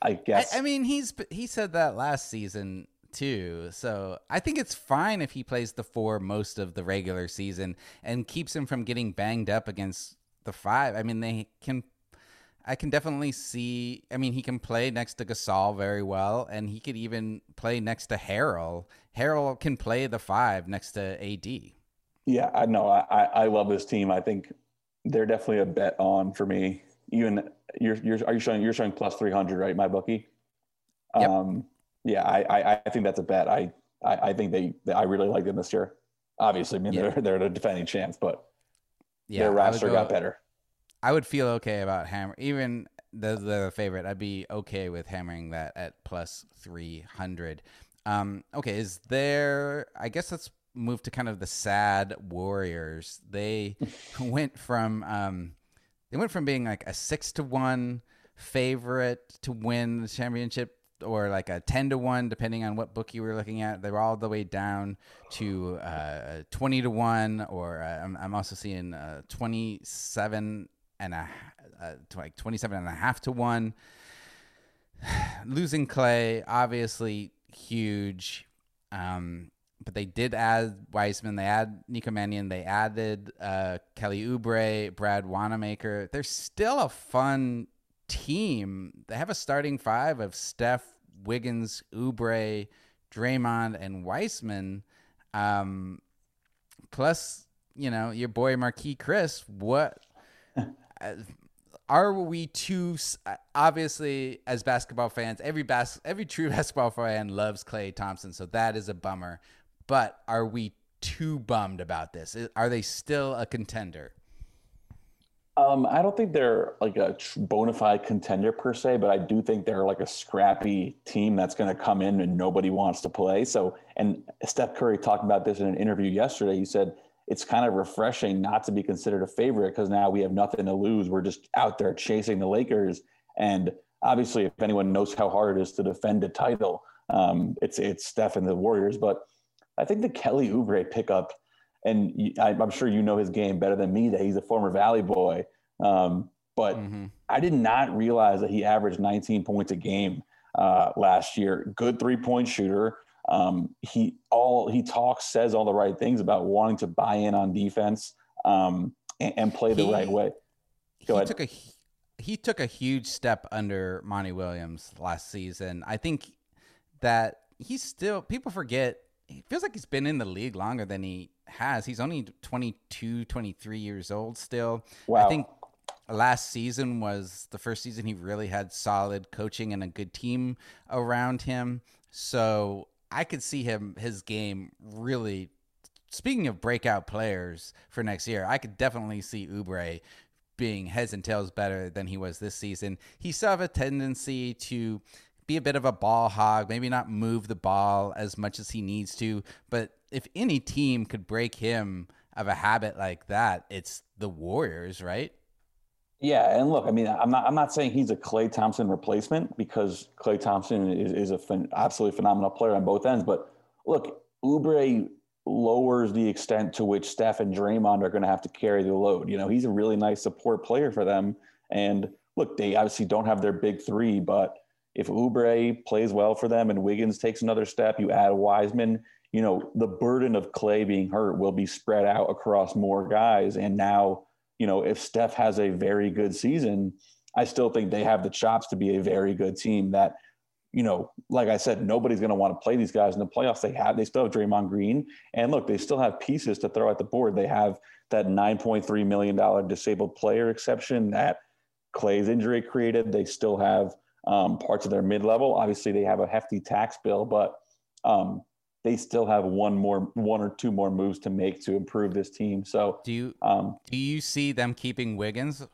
I guess I, I, mean he's he said that last season too. So I think it's fine if he plays the four most of the regular season and keeps him from getting banged up against the five. I mean, they can. I can definitely see. I mean, he can play next to Gasol very well, and he could even play next to Harrell. Harrell can play the five next to AD. Yeah, I know. I, I love this team. I think they're definitely a bet on for me. Even you're you're are you showing you're showing plus three hundred right, my bookie? Yep. Um, yeah, I, I I think that's a bet. I I, I think they, they I really like them this year. Obviously, I mean Yeah. they're they're the defending champs, but Yeah, their roster go- got better. I would feel okay about hammer even the the favorite. I'd be okay with hammering that at plus three hundred. Um, okay, is there? I guess let's move to kind of the sad Warriors. They went from um, they went from being like a six to one favorite to win the championship or like a 10 to 1 depending on what book you were looking at they were all the way down to uh, 20 to 1 or uh, I'm, I'm also seeing uh, 27 and a uh, like 27 and a half to 1 losing clay obviously huge um, but they did add Wiseman. They add Nico Mannion. They added uh, Kelly Oubre, Brad Wanamaker. They're still a fun team. They have a starting five of Steph, Wiggins, Oubre, Draymond, and Wiseman. Um, plus, you know, your boy Marquese Chriss. What uh, are we too? uh, Obviously, as basketball fans, every bas- every true basketball fan loves Klay Thompson, so that is a bummer. But are we too bummed about this? Are they still a contender? Um, I don't think they're like a bona fide contender per se, but I do think they're like a scrappy team that's going to come in and nobody wants to play. So, and Steph Curry talked about this in an interview yesterday. He said it's kind of refreshing not to be considered a favorite because now we have nothing to lose. We're just out there chasing the Lakers. And obviously, if anyone knows how hard it is to defend a title, um, it's it's Steph and the Warriors. But I think the Kelly Oubre pickup and I, I'm sure you know his game better than me that he's a former Valley boy. Um, but Mhm. I did not realize that he averaged 19 points a game uh, last year. Good three point shooter. Um, he all he talks says all the right things about wanting to buy in on defense um, and, and play the He- right way. he Go ahead. took a he took a huge step under Monty Williams last season. I think that he's still people forget he feels like he's been in the league longer than he has. He's only 22, 23 years old still. Wow. I think last season was the first season he really had solid coaching and a good team around him. So I could see him his game really speaking of breakout players for next year, I could definitely see Oubre being heads and tails better than he was this season. He still have a tendency to be a bit of a ball hog, maybe not move the ball as much as he needs to. But if any team could break him of a habit like that, it's the Warriors, right? Yeah, and look, I mean, I'm not I'm not saying he's a Klay Thompson replacement because Klay Thompson is, is a absolutely phenomenal player on both ends. But look, Oubre lowers the extent to which Steph and Draymond are going to have to carry the load. You know, he's a really nice support player for them. And look, they obviously don't have their big three, but if Oubre plays well for them and Wiggins takes another step, you add Wiseman, you know, the burden of Klay being hurt will be spread out across more guys. And now, you know, if Steph has a very good season, I still think they have the chops to be a very good team that, you know, like I said, nobody's going to want to play these guys in the playoffs. They have, they still have Draymond Green. And look, they still have pieces to throw at the board. They have that $9.3 million disabled player exception that Klay's injury created. They still have um, parts of their mid level. Obviously, they have a hefty tax bill, but um, they still have one more, one or two more moves to make to improve this team. So, Do you um, do you see them keeping Wiggins?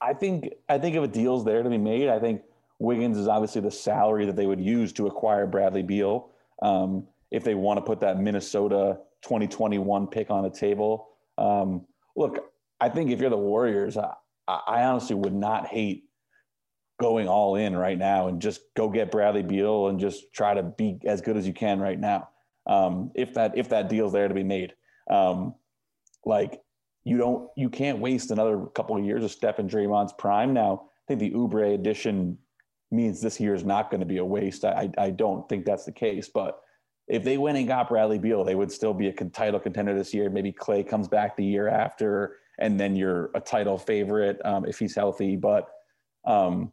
I think I think if a deal's there to be made, I think Wiggins is obviously the salary that they would use to acquire Bradley Beal. Um, if they want to put that Minnesota 2021 pick on the table, um, look, I think if you're the Warriors, I, I honestly would not hate going all in right now and just go get Bradley Beal and just try to be as good as you can right now. Um, if that if that deal's there to be made, um, like you don't you can't waste another couple of years of Steph and Draymond's prime. Now, I think the Oubre addition means this year is not going to be a waste. I, I don't think that's the case, but if they went and got Bradley Beal, they would still be a title contender this year. Maybe Klay comes back the year after, and then you're a title favorite um, if he's healthy. But um,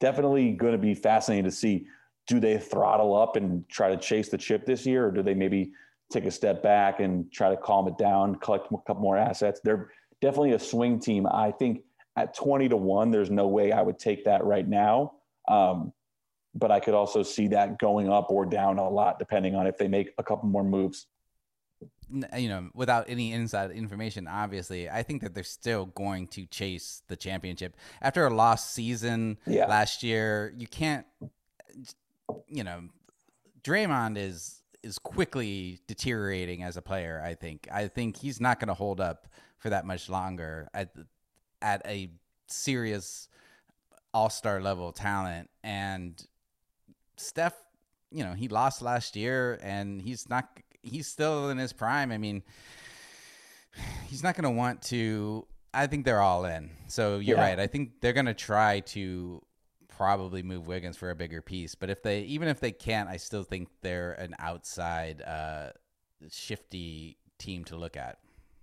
definitely going to be fascinating to see do they throttle up and try to chase the chip this year, or do they maybe take a step back and try to calm it down, collect a couple more assets? They're definitely a swing team. I think at 20 to 1, there's no way I would take that right now. Um, but I could also see that going up or down a lot depending on if they make a couple more moves. You know, without any inside information, obviously, I think that they're still going to chase the championship after a lost season yeah. last year. You can't, you know, Draymond is is quickly deteriorating as a player. I think. I think he's not going to hold up for that much longer at at a serious all star level talent. And Steph, you know, he lost last year, and he's not. He's still in his prime. I mean, he's not going to want to. I think they're all in. So you're yeah. right. I think they're going to try to probably move Wiggins for a bigger piece. But if they, even if they can't, I still think they're an outside, uh, shifty team to look at.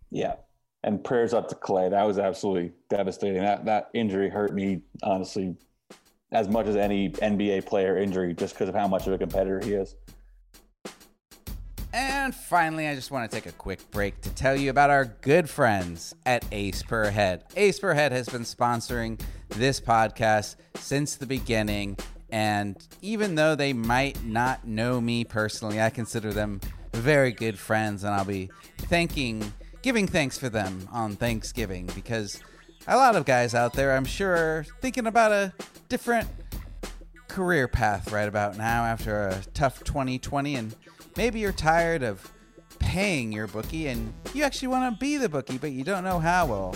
Yeah, and prayers up to Klay. That was absolutely devastating. That that injury hurt me honestly as much as any NBA player injury, just because of how much of a competitor he is. And finally, I just want to take a quick break to tell you about our good friends at Ace Per Head. Ace Per Head has been sponsoring this podcast since the beginning. And even though they might not know me personally, I consider them very good friends. And I'll be thanking giving thanks for them on Thanksgiving because a lot of guys out there, I'm sure, are thinking about a different career path right about now after a tough 2020. And maybe you're tired of paying your bookie and you actually want to be the bookie, but you don't know how. Well,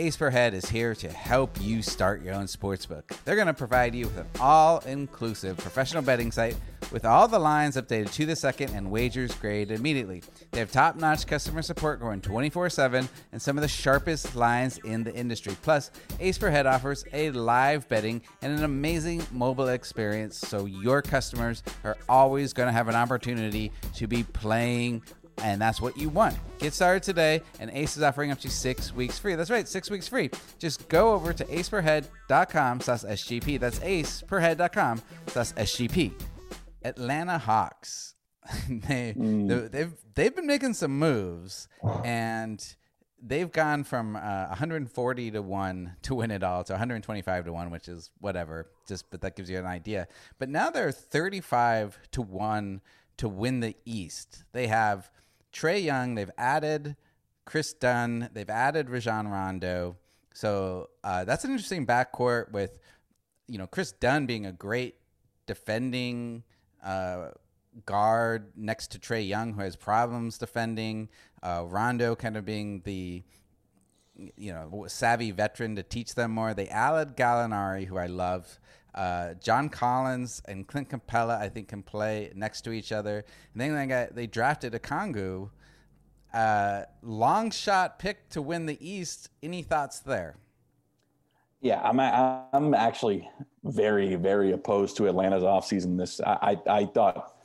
Ace Per Head is here to help you start your own sportsbook. They're going to provide you with an all inclusive professional betting site with all the lines updated to the second and wagers graded immediately. They have top notch customer support going 24 7 and some of the sharpest lines in the industry. Plus, Ace Per Head offers a live betting and an amazing mobile experience so your customers are always going to have an opportunity to be playing and that's what you want. Get started today, and Ace is offering up to six weeks free. That's right, six weeks free. Just go over to aceperhead.com slash SGP. That's aceperhead.com slash SGP. Atlanta Hawks. they, mm. they've, they've been making some moves, and they've gone from uh, 140 to 1 to win it all to 125 to 1 which is whatever just but that gives you an idea but now they're 35 to 1 to win the east they have Trae Young, they've added Kris Dunn, they've added Rajon Rondo. So uh, that's an interesting backcourt with, you know, Kris Dunn being a great defending uh, guard next to Trae Young, who has problems defending. Uh, Rondo kind of being the, you know, savvy veteran to teach them more. They added Gallinari, who I love. Uh, John Collins and Clint Capela, I think, can play next to each other. And then they got they drafted Okongwu, uh, long shot pick to win the East. Any thoughts there? Yeah, I'm I'm actually very very opposed to Atlanta's offseason. This I I, I thought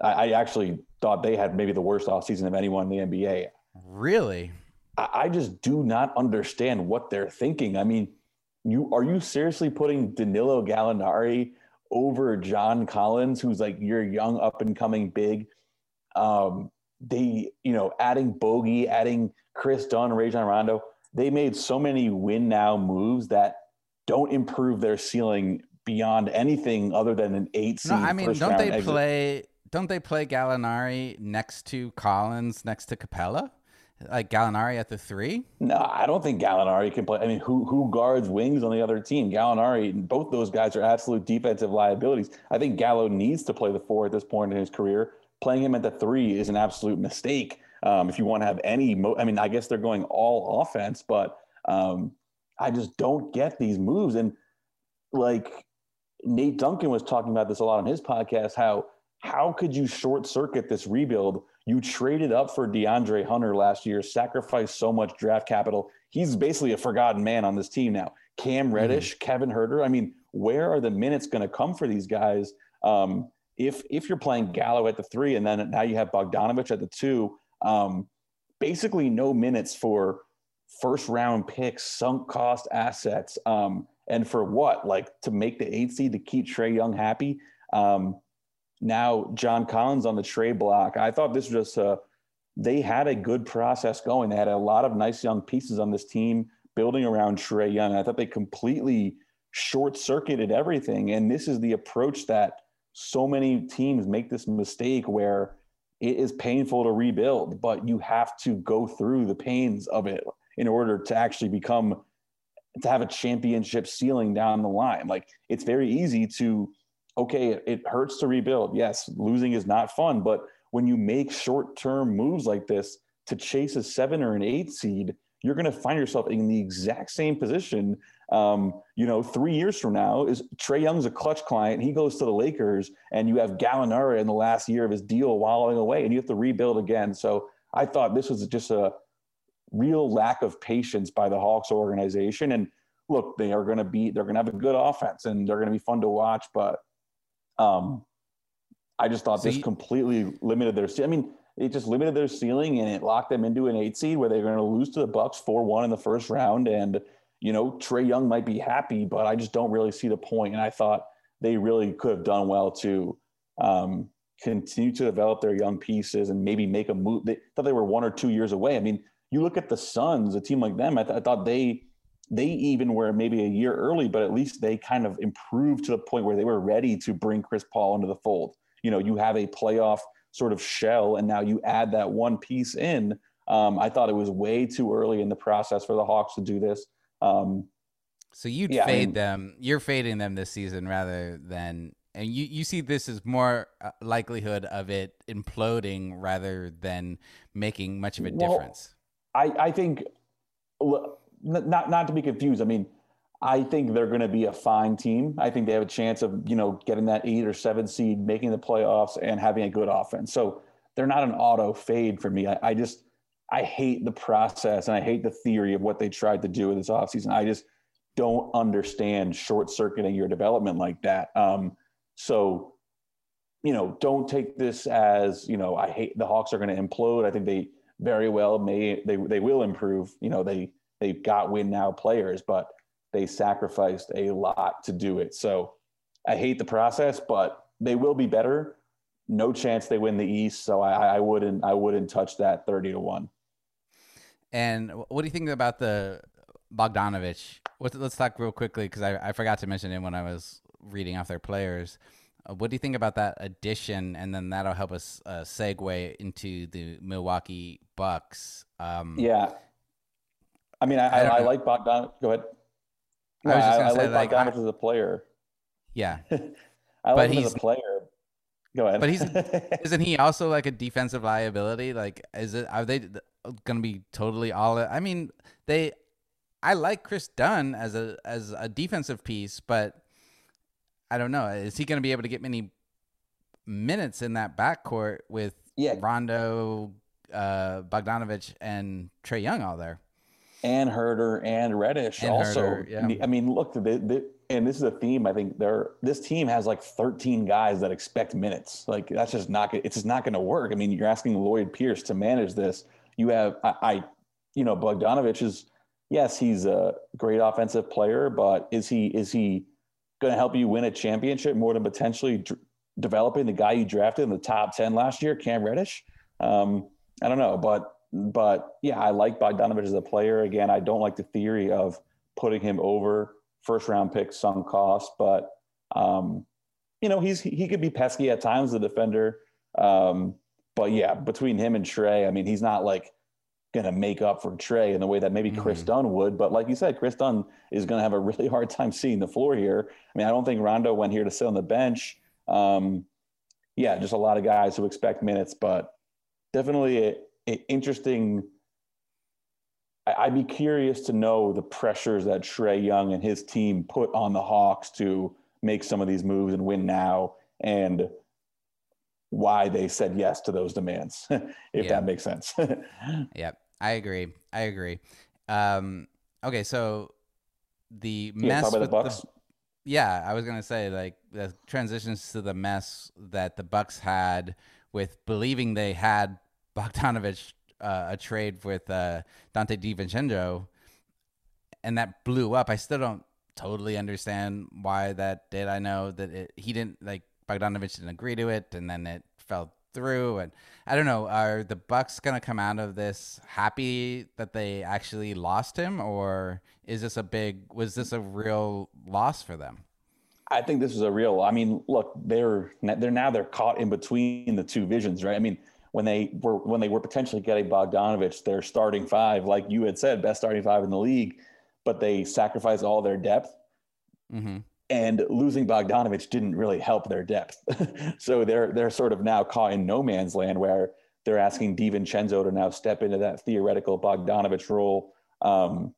I, I, actually thought they had maybe the worst offseason of anyone in the NBA. Really? I, I just do not understand what they're thinking. I mean you are you seriously putting Danilo Gallinari over John Collins, who's like your young up and coming big? Um, they, you know, adding Bogey, adding Kris Dunn, Rajon Rondo. They made so many win now moves that don't improve their ceiling beyond anything other than an eight seed. No, I mean, don't they exit. play? Don't they play Gallinari next to Collins, next to Capela? Like Gallinari at the three? No, I don't think Gallinari can play. I mean, who who guards wings on the other team? Gallinari, and both those guys are absolute defensive liabilities. I think Gallo needs to play the four at this point in his career. Playing him at the three is an absolute mistake. Um, if you want to have any, mo- I mean, I guess they're going all offense, but um, I just don't get these moves. And like Nate Duncan was talking about this a lot on his podcast, how how could you short circuit this rebuild you traded up for DeAndre Hunter last year, sacrificed so much draft capital. He's basically a forgotten man on this team now. Cam mm-hmm. Reddish, mm-hmm. Kevin Huerter. I mean, where are the minutes going to come for these guys? Um, if if you're playing Gallo at the three, and then now you have Bogdanovich at the two, um, basically no minutes for first round picks, sunk cost assets. Um, and for what? Like to make the eight seed to keep Trae Young happy. Um, now John Collins on the trade block. I thought this was just a they had a good process going. They had a lot of nice young pieces on this team building around Trae Young. I thought they completely short circuited everything. And this is the approach that so many teams make this mistake where it is painful to rebuild, but you have to go through the pains of it in order to actually become to have a championship ceiling down the line. Like it's very easy to okay, it, it hurts to rebuild. Yes, losing is not fun, but when you make short-term moves like this to chase a 7 or an 8 seed, you're going to find yourself in the exact same position. Um, you know, three years from now, is Trae Young's a clutch client. He goes to the Lakers, and you have Gallinari in the last year of his deal wallowing away, and you have to rebuild again. So I thought this was just a real lack of patience by the Hawks organization. And look, they are going to be they're going to have a good offense, and they're going to be fun to watch. But um, I just thought so this you, completely limited their. I mean, it just limited their ceiling and it locked them into an eight seed where they're going to lose to the Bucks four one in the first round. And you know, Trae Young might be happy, but I just don't really see the point. And I thought they really could have done well to um, continue to develop their young pieces and maybe make a move. They thought they were one or two years away. I mean, you look at the Suns, a team like them. I, th- I thought they they even were maybe a year early, but at least they kind of improved to the point where they were ready to bring Chris Paul into the fold. You know, you have a playoff sort of shell, and now you add that one piece in. Um, I thought it was way too early in the process for the Hawks to do this. Um, so you'd yeah, fade I mean, them. You're fading them this season rather than, and you you see this as more uh, likelihood of it imploding rather than making much of a well, difference. I I think not not to be confused. I mean, I think they're going to be a fine team. I think they have a chance of, you know, getting that eight or seven seed, making the playoffs, and having a good offense. So they're not an auto fade for me. I, I just, I hate the process and I hate the theory of what they tried to do in this offseason. I just don't understand short circuiting your development like that. Um, so, you know, don't take this as, you know, I hate the Hawks are going to implode. I think they very well may, they, they will improve. You know, they, they've got win now players, but they sacrificed a lot to do it. So I hate the process, but they will be better. No chance they win the East, so I, I wouldn't I wouldn't touch that thirty to one. And what do you think about the Bogdanovich? Let's talk real quickly because I, I forgot to mention it when I was reading off their players. Uh, what do you think about that addition? And then that'll help us uh, segue into the Milwaukee Bucks. Um, yeah, I mean, I, I, I like Bogdan. Go ahead. I was just gonna I, say, like, Bogdanovich as a player. Yeah, I like him as a player. Go ahead. But he's isn't he also like a defensive liability? Like, is it are they going to be totally all? I mean, they. I like Kris Dunn as a as a defensive piece, but I don't know. Is he going to be able to get many minutes in that backcourt with yeah. Rondo, uh, Bogdanovich, and Trae Young all there? And Huerter and Reddish and also. Yeah. I mean, look, the, the, and this is a theme. I think there. This team has like 13 guys that expect minutes. Like that's just not. It's just not going to work. I mean, you're asking Lloyd Pierce to manage this. You have, I, I, you know, Bogdanovich is. Yes, he's a great offensive player, but is he is he going to help you win a championship more than potentially d- developing the guy you drafted in the top 10 last year, Cam Reddish? Um, I don't know, but but yeah, I like Bogdanovich as a player. Again, I don't like the theory of putting him over first round pick some cost, but um, you know, he's he could be pesky at times, the defender. Um, but yeah, between him and Trae, I mean, he's not like going to make up for Trae in the way that maybe Kris mm-hmm. Dunn would. But like you said, Kris Dunn is going to have a really hard time seeing the floor here. I mean, I don't think Rondo went here to sit on the bench. Um, yeah, just a lot of guys who expect minutes, but definitely interesting. I'd be curious to know the pressures that Trae Young and his team put on the Hawks to make some of these moves and win now, and why they said yes to those demands, if yeah. that makes sense. yeah, I agree. I agree. Um, okay, so the mess with the, the, yeah, I was gonna say like the transitions to the mess that the Bucks had with believing they had Bogdanovich uh, a trade with uh, Donte DiVincenzo, and that blew up. I still don't totally understand why that did. I know that it, he didn't like Bogdanovich didn't agree to it, and then it fell through. And I don't know, are the Bucks gonna come out of this happy that they actually lost him, or is this a big? Was this a real loss for them? I think this is a real. I mean, look, they're they're now they're caught in between the two visions, right? I mean, when they were when they were potentially getting Bogdanovich, their starting five, like you had said, best starting five in the league, but they sacrificed all their depth. Mm-hmm. And losing Bogdanovich didn't really help their depth. so they're they're sort of now caught in no man's land where they're asking DiVincenzo to now step into that theoretical Bogdanovich role. Um,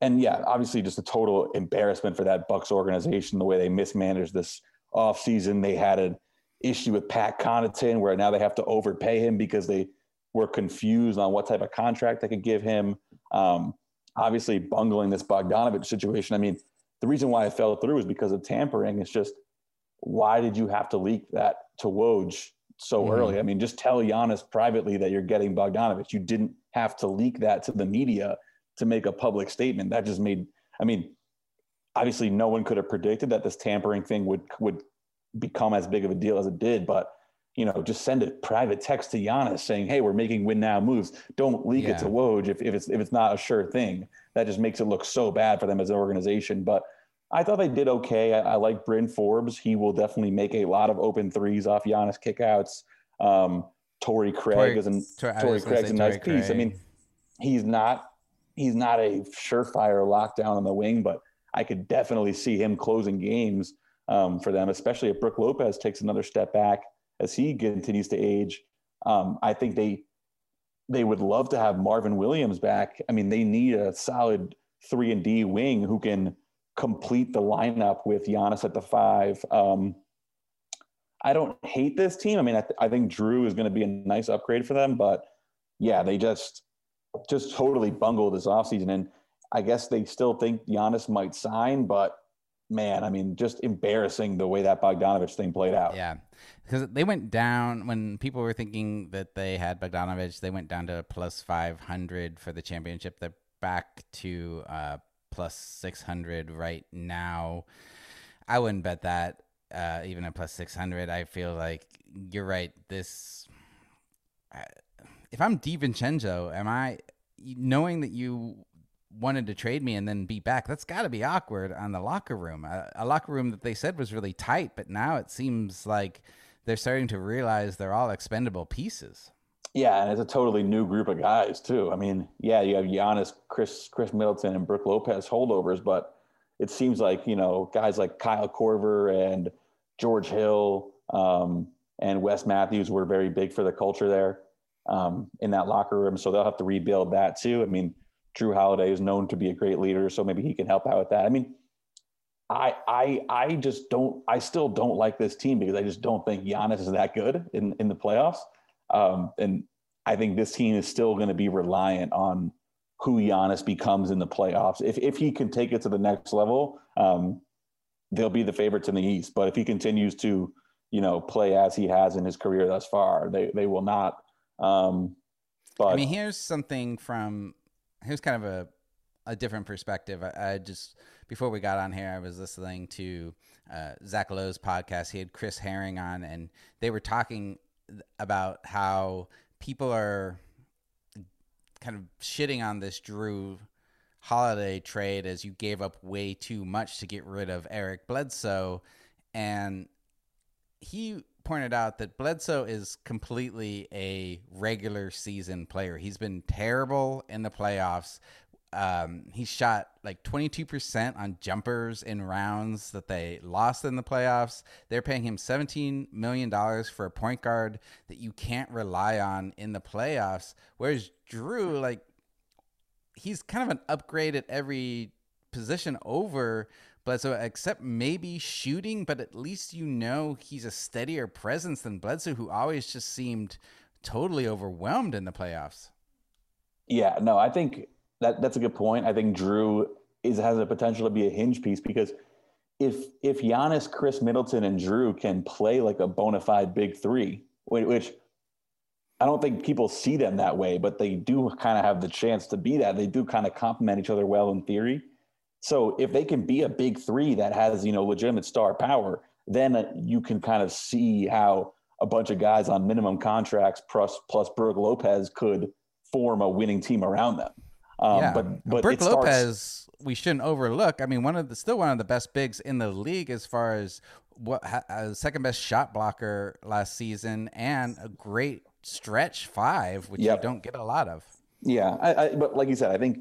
and yeah, obviously just a total embarrassment for that Bucks organization, the way they mismanaged this offseason. They had an issue with Pat Connaughton where now they have to overpay him because they were confused on what type of contract they could give him. Um, obviously bungling this Bogdanovich situation. I mean, the reason why it fell through is because of tampering. It's just why did you have to leak that to Woj so mm-hmm. early? I mean, just tell Giannis privately that you're getting Bogdanovich. You didn't have to leak that to the media to make a public statement. That just made, I mean, obviously no one could have predicted that this tampering thing would would become as big of a deal as it did, but you know, just send a private text to Giannis saying, "Hey, we're making win now moves. Don't leak yeah. it to Woj if, if it's if it's not a sure thing." That just makes it look so bad for them as an organization. But I thought they did okay. I, I like Bryn Forbes. He will definitely make a lot of open threes off Giannis kickouts. Um, Torrey Craig Torrey, is an Torrey Craig's a nice Torrey piece. Craig. I mean, he's not he's not a surefire lockdown on the wing, but I could definitely see him closing games um, for them, especially if Brook Lopez takes another step back as he continues to age. Um, I think they they would love to have Marvin Williams back. I mean, they need a solid three and D wing who can complete the lineup with Giannis at the five. Um, I don't hate this team. I mean, I, th- I think Jrue is going to be a nice upgrade for them, but yeah, they just just totally bungled this offseason. And I guess they still think Giannis might sign, but man, I mean, just embarrassing the way that Bogdanovich thing played out. Yeah. Because they went down when people were thinking that they had Bogdanovich, they went down to plus 500 for the championship. They're back to uh, plus 600 right now. I wouldn't bet that uh, even at plus 600. I feel like you're right. This, uh, if I'm DiVincenzo, am I knowing that you wanted to trade me and then be back. That's got to be awkward on the locker room. A, a, locker room that they said was really tight, but now it seems like they're starting to realize they're all expendable pieces. Yeah, and it's a totally new group of guys too. I mean, yeah, you have Giannis, Khris, Khris Middleton, and Brook Lopez holdovers, but it seems like you know guys like Kyle Korver and George Hill um, and Wes Matthews were very big for the culture there um, in that locker room. So they'll have to rebuild that too. I mean, Jrue Holiday is known to be a great leader, so maybe he can help out with that. I mean, I I I just don't I still don't like this team because I just don't think Giannis is that good in in the playoffs. Um, and I think this team is still going to be reliant on who Giannis becomes in the playoffs. If if he can take it to the next level, um, they'll be the favorites in the East. But if he continues to, you know, play as he has in his career thus far, they they will not. Um, but I mean, here's something from here's kind of a a different perspective. I, I, just before we got on here, I was listening to uh, Zach Lowe's podcast. He had Chris Herring on, and they were talking about how people are kind of shitting on this Jrue Holiday trade as you gave up way too much to get rid of Eric Bledsoe, and he pointed out that Bledsoe is completely a regular season player. He's been terrible in the playoffs. Um, he shot like 22% on jumpers in rounds that they lost in the playoffs. They're paying him $17 million for a point guard that you can't rely on in the playoffs. Whereas Jrue, like, he's kind of an upgrade at every position over Bledsoe, except maybe shooting, but at least you know he's a steadier presence than Bledsoe, who always just seemed totally overwhelmed in the playoffs. Yeah, no, I think that that's a good point. I think Jrue is has a potential to be a hinge piece because if if Giannis, Khris Middleton, and Drew can play like a bona fide big three, which I don't think people see them that way, but they do kind of have the chance to be that. They do kind of complement each other well in theory. So if they can be a big three that has you know legitimate star power, then you can kind of see how a bunch of guys on minimum contracts plus plus Brook Lopez could form a winning team around them. Um, yeah, but but Brook starts... Lopez, we shouldn't overlook. I mean, one of the still one of the best bigs in the league as far as what uh, second best shot blocker last season and a great stretch five, which yep. you don't get a lot of. Yeah, I, I, but like you said, I think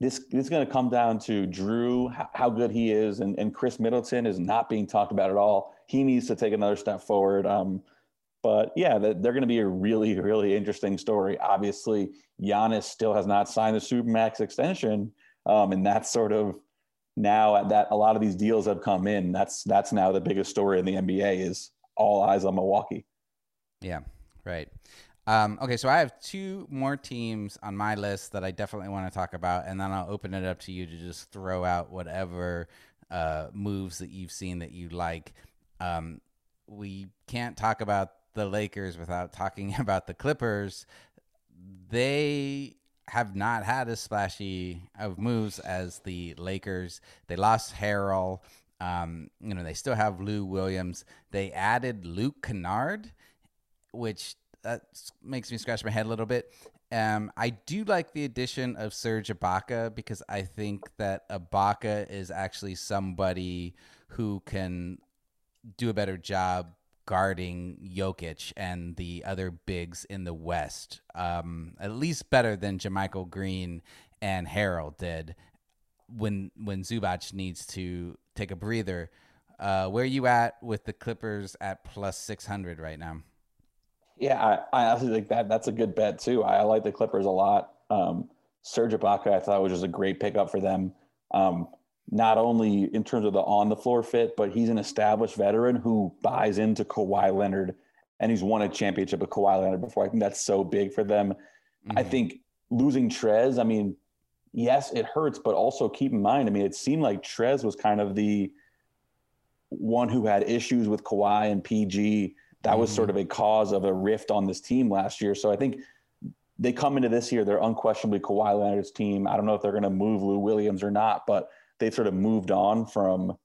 this, this is going to come down to Jrue, how good he is, and, and Khris Middleton is not being talked about at all. He needs to take another step forward. Um, but yeah, they're going to be a really, really interesting story. Obviously, Giannis still has not signed the Supermax extension, um, and that's sort of now that a lot of these deals have come in. That's that's now the biggest story in the NBA is all eyes on Milwaukee. Yeah, right. Um, okay, so I have two more teams on my list that I definitely want to talk about, and then I'll open it up to you to just throw out whatever uh, moves that you've seen that you like. Um, we can't talk about the Lakers without talking about the Clippers. They have not had as splashy of moves as the Lakers. They lost Harrell. Um, you know, they still have Lou Williams. They added Luke Kennard, which that makes me scratch my head a little bit. Um, I do like the addition of Serge Ibaka because I think that Ibaka is actually somebody who can do a better job guarding Jokic and the other bigs in the West. Um, at least better than JaMychal Green and Harrell did when when Zubac needs to take a breather. Uh, where are you at with the Clippers at plus six hundred right now? Yeah, I, I honestly think that that's a good bet too. I, I like the Clippers a lot. Um, Serge Ibaka, I thought was just a great pickup for them. Um, not only in terms of the on the floor fit, but he's an established veteran who buys into Kawhi Leonard and he's won a championship with Kawhi Leonard before. I think that's so big for them. Mm-hmm. I think losing Trez, I mean, yes, it hurts, but also keep in mind, I mean, it seemed like Trez was kind of the one who had issues with Kawhi and PG that was sort mm-hmm. of a cause of a rift on this team last year. So I think they come into this year, they're unquestionably Kawhi Leonard's team. I don't know if they're going to move Lou Williams or not, but they've sort of moved on from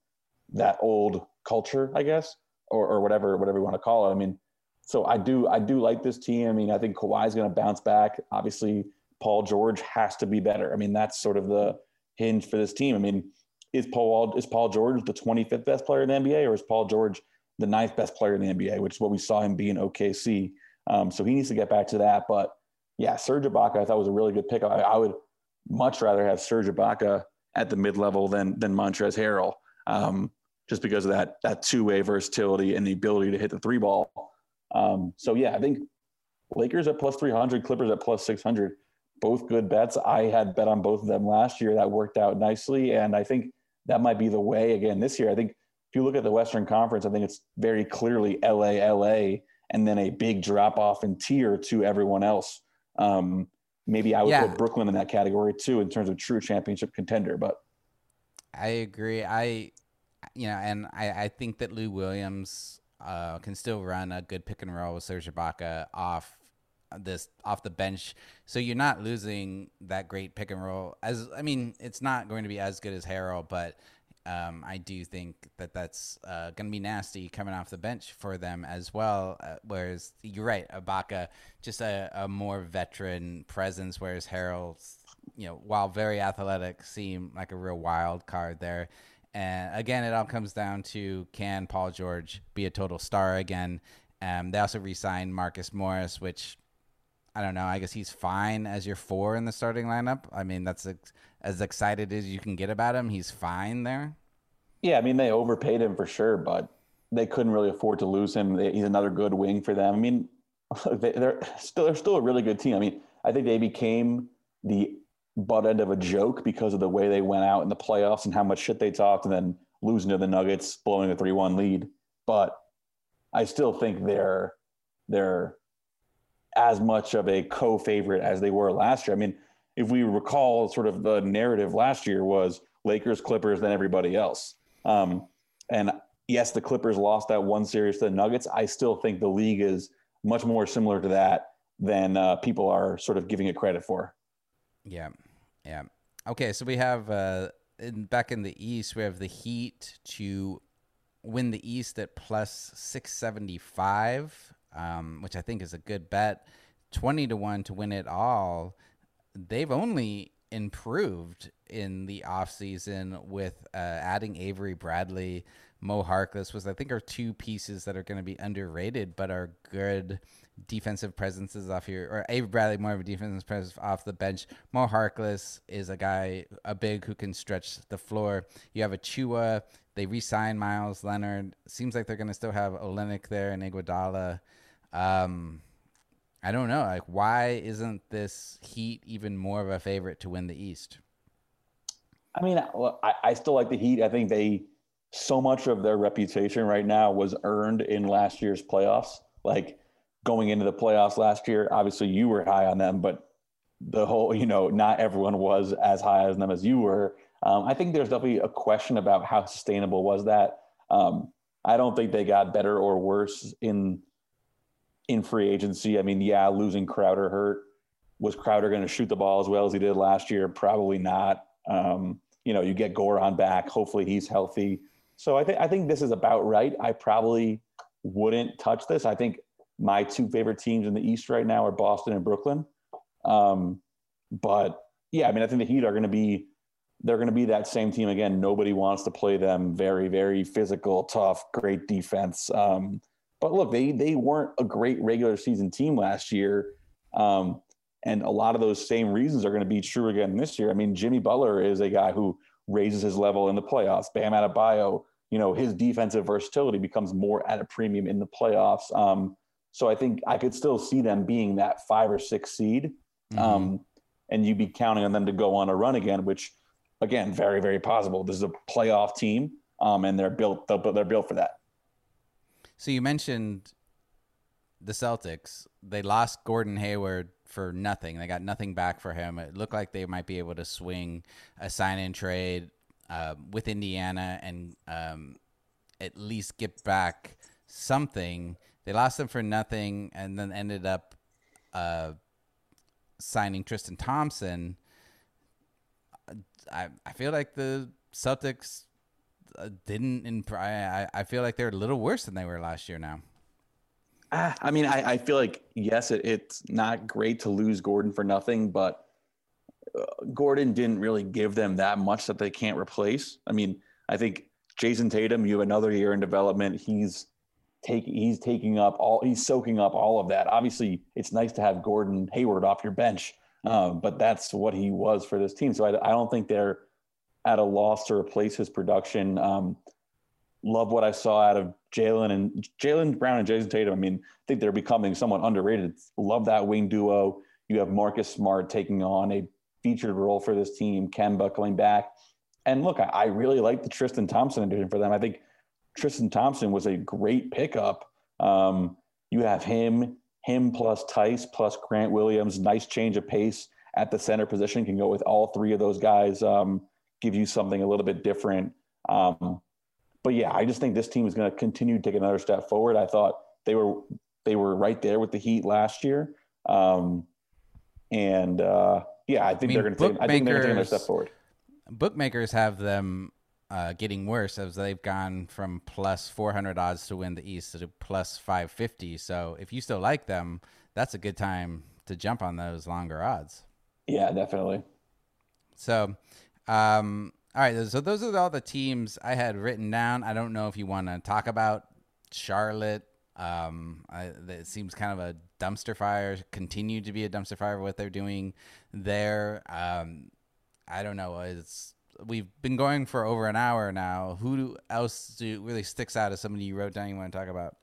that old culture, I guess, or, or whatever, whatever you want to call it. I mean, so I do, I do like this team. I mean, I think Kawhi's going to bounce back. Obviously, Paul George has to be better. I mean, that's sort of the hinge for this team. I mean, is Paul is Paul George the 25th best player in the NBA, or is Paul George the ninth best player in the NBA, which is what we saw him be in OKC. Um, so he needs to get back to that. But yeah, Serge Ibaka, I thought was a really good pickup. I, I would much rather have Serge Ibaka at the mid level than than Montrezl Harrell, um, just because of that that two way versatility and the ability to hit the three ball. Um, so yeah, I think Lakers at plus three hundred, Clippers at plus six hundred, both good bets. I had bet on both of them last year. That worked out nicely, and I think that might be the way again this year. I think if you look at the Western Conference, I think it's very clearly LA, LA, and then a big drop off in tier to everyone else. Um, maybe I would yeah. put Brooklyn in that category too in terms of true championship contender. But I agree. I, you know, and I, I think that Lou Williams uh, can still run a good pick and roll with Serge Ibaka off this off the bench. So you're not losing that great pick and roll. As I mean, it's not going to be as good as Harrell, but um, I do think that that's uh, going to be nasty coming off the bench for them as well. Uh, whereas you're right, Ibaka, just a, a, more veteran presence, whereas Harrell's, you know, while very athletic, seemed like a real wild card there. And again, it all comes down to can Paul George be a total star again? Um, they also re-signed Marcus Morris, which I don't know. I guess he's fine as your four in the starting lineup. I mean, that's a, as excited as you can get about him. He's fine there. Yeah, I mean, they overpaid him for sure, but they couldn't really afford to lose him. He's another good wing for them. I mean, they're still they're still a really good team. I mean, I think they became the butt end of a joke because of the way they went out in the playoffs and how much shit they talked, and then losing to the Nuggets, blowing a three-one lead. But I still think they're they're as much of a co-favorite as they were last year. I mean, if we recall, sort of the narrative last year was Lakers, Clippers, then everybody else. Um, and yes, the Clippers lost that one series to the Nuggets. I still think the league is much more similar to that than uh, people are sort of giving it credit for. Yeah, yeah. Okay, so we have uh, in, back in the East, we have the Heat to win the East at plus six seventy five, um, which I think is a good bet. Twenty to one to win it all. They've only improved in the offseason with uh, adding Avery Bradley. Mo Harkless was, I think, are two pieces that are going to be underrated, but are good defensive presences off here. Or Avery Bradley, more of a defensive presence off the bench. Mo Harkless is a guy, a big who can stretch the floor. You have Achiuwa. They re-signed Meyers Leonard. Seems like they're going to still have Olynyk there and Iguodala. Um, I don't know. Like, why isn't this Heat even more of a favorite to win the East? I mean, I, I still like the Heat. I think they so much of their reputation right now was earned in last year's playoffs. Like going into the playoffs last year, obviously you were high on them, but the whole, you know, not everyone was as high as them as you were. Um, I think there's definitely a question about how sustainable was that. Um, I don't think they got better or worse in in free agency. I mean, yeah, losing Crowder hurt. Was Crowder going to shoot the ball as well as he did last year? Probably not. Um, you know, you get Goran back. Hopefully, he's healthy. So I think I think this is about right. I probably wouldn't touch this. I think my two favorite teams in the East right now are Boston and Brooklyn. Um, but yeah, I mean, I think the Heat are going to be they're going to be that same team again. Nobody wants to play them. Very, very physical, tough, great defense. Um, but look, they they weren't a great regular season team last year. Um, and a lot of those same reasons are going to be true again this year. I mean, Jimmy Butler is a guy who raises his level in the playoffs. Bam Adebayo, you know, his defensive versatility becomes more at a premium in the playoffs. Um, so I think I could still see them being that five or six seed. Mm-hmm. Um, and you'd be counting on them to go on a run again, which again, very, very possible. This is a playoff team. Um, and they're built, they're built for that. So you mentioned the Celtics. They lost Gordon Hayward for nothing. They got nothing back for him. It looked like they might be able to swing a sign and trade uh, with Indiana and um, at least get back something. They lost him for nothing and then ended up uh, signing Tristan Thompson. I I feel like the Celtics didn't. Imp- I I feel like they're a little worse than they were last year now. Ah, I mean, I, I feel like yes, it, it's not great to lose Gordon for nothing, but uh, Gordon didn't really give them that much that they can't replace. I mean, I think Jayson Tatum, you have another year in development. He's taking he's taking up all he's soaking up all of that. Obviously, it's nice to have Gordon Hayward off your bench, um, but that's what he was for this team. So I, I don't think they're at a loss to replace his production. Um, love what I saw out of Jalen and Jaylen Brown and Jayson Tatum. I mean, I think they're becoming somewhat underrated. Love that wing duo. You have Marcus Smart taking on a featured role for this team, Kemba coming back. And look, I, I really like the Tristan Thompson addition for them. I think Tristan Thompson was a great pickup. Um, you have him, him plus Theis plus Grant Williams. Nice change of pace at the center position. Can go with all three of those guys. Um, give you something a little bit different. Um, but yeah, I just think this team is going to continue to take another step forward. I thought they were they were right there with the Heat last year, um, and uh, yeah, I think I mean, they're going to take. I think they're going to take another step forward. Bookmakers have them uh, getting worse as they've gone from plus 400 odds to win the East to plus 550. So if you still like them, that's a good time to jump on those longer odds. Yeah, definitely. So um, all right, so those are all the teams I had written down. I don't know if you want to talk about Charlotte. Um, I, it seems kind of a dumpster fire. Continue to be a dumpster fire. What they're doing there. Um, I don't know. It's we've been going for over an hour now. Who else do really sticks out as somebody you wrote down you want to talk about?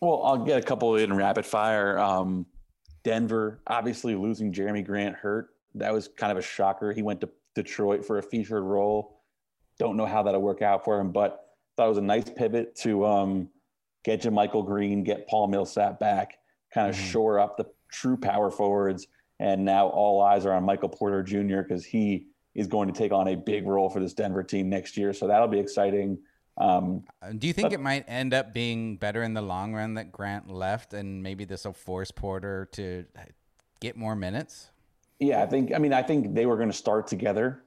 Well, I'll get a couple in rapid fire. Um, Denver, obviously losing Jerami Grant hurt. That was kind of a shocker. He went to Detroit for a featured role. Don't know how that'll work out for him, but thought it was a nice pivot to um, get Michael Green, get Paul Millsap back, kind of mm-hmm. shore up the true power forwards. And now all eyes are on Michael Porter Jr. because he is going to take on a big role for this Denver team next year. So that'll be exciting. Um, uh, Do you think but, it might end up being better in the long run that Grant left, and maybe this will force Porter to get more minutes? Yeah, I think. I mean, I think they were going to start together,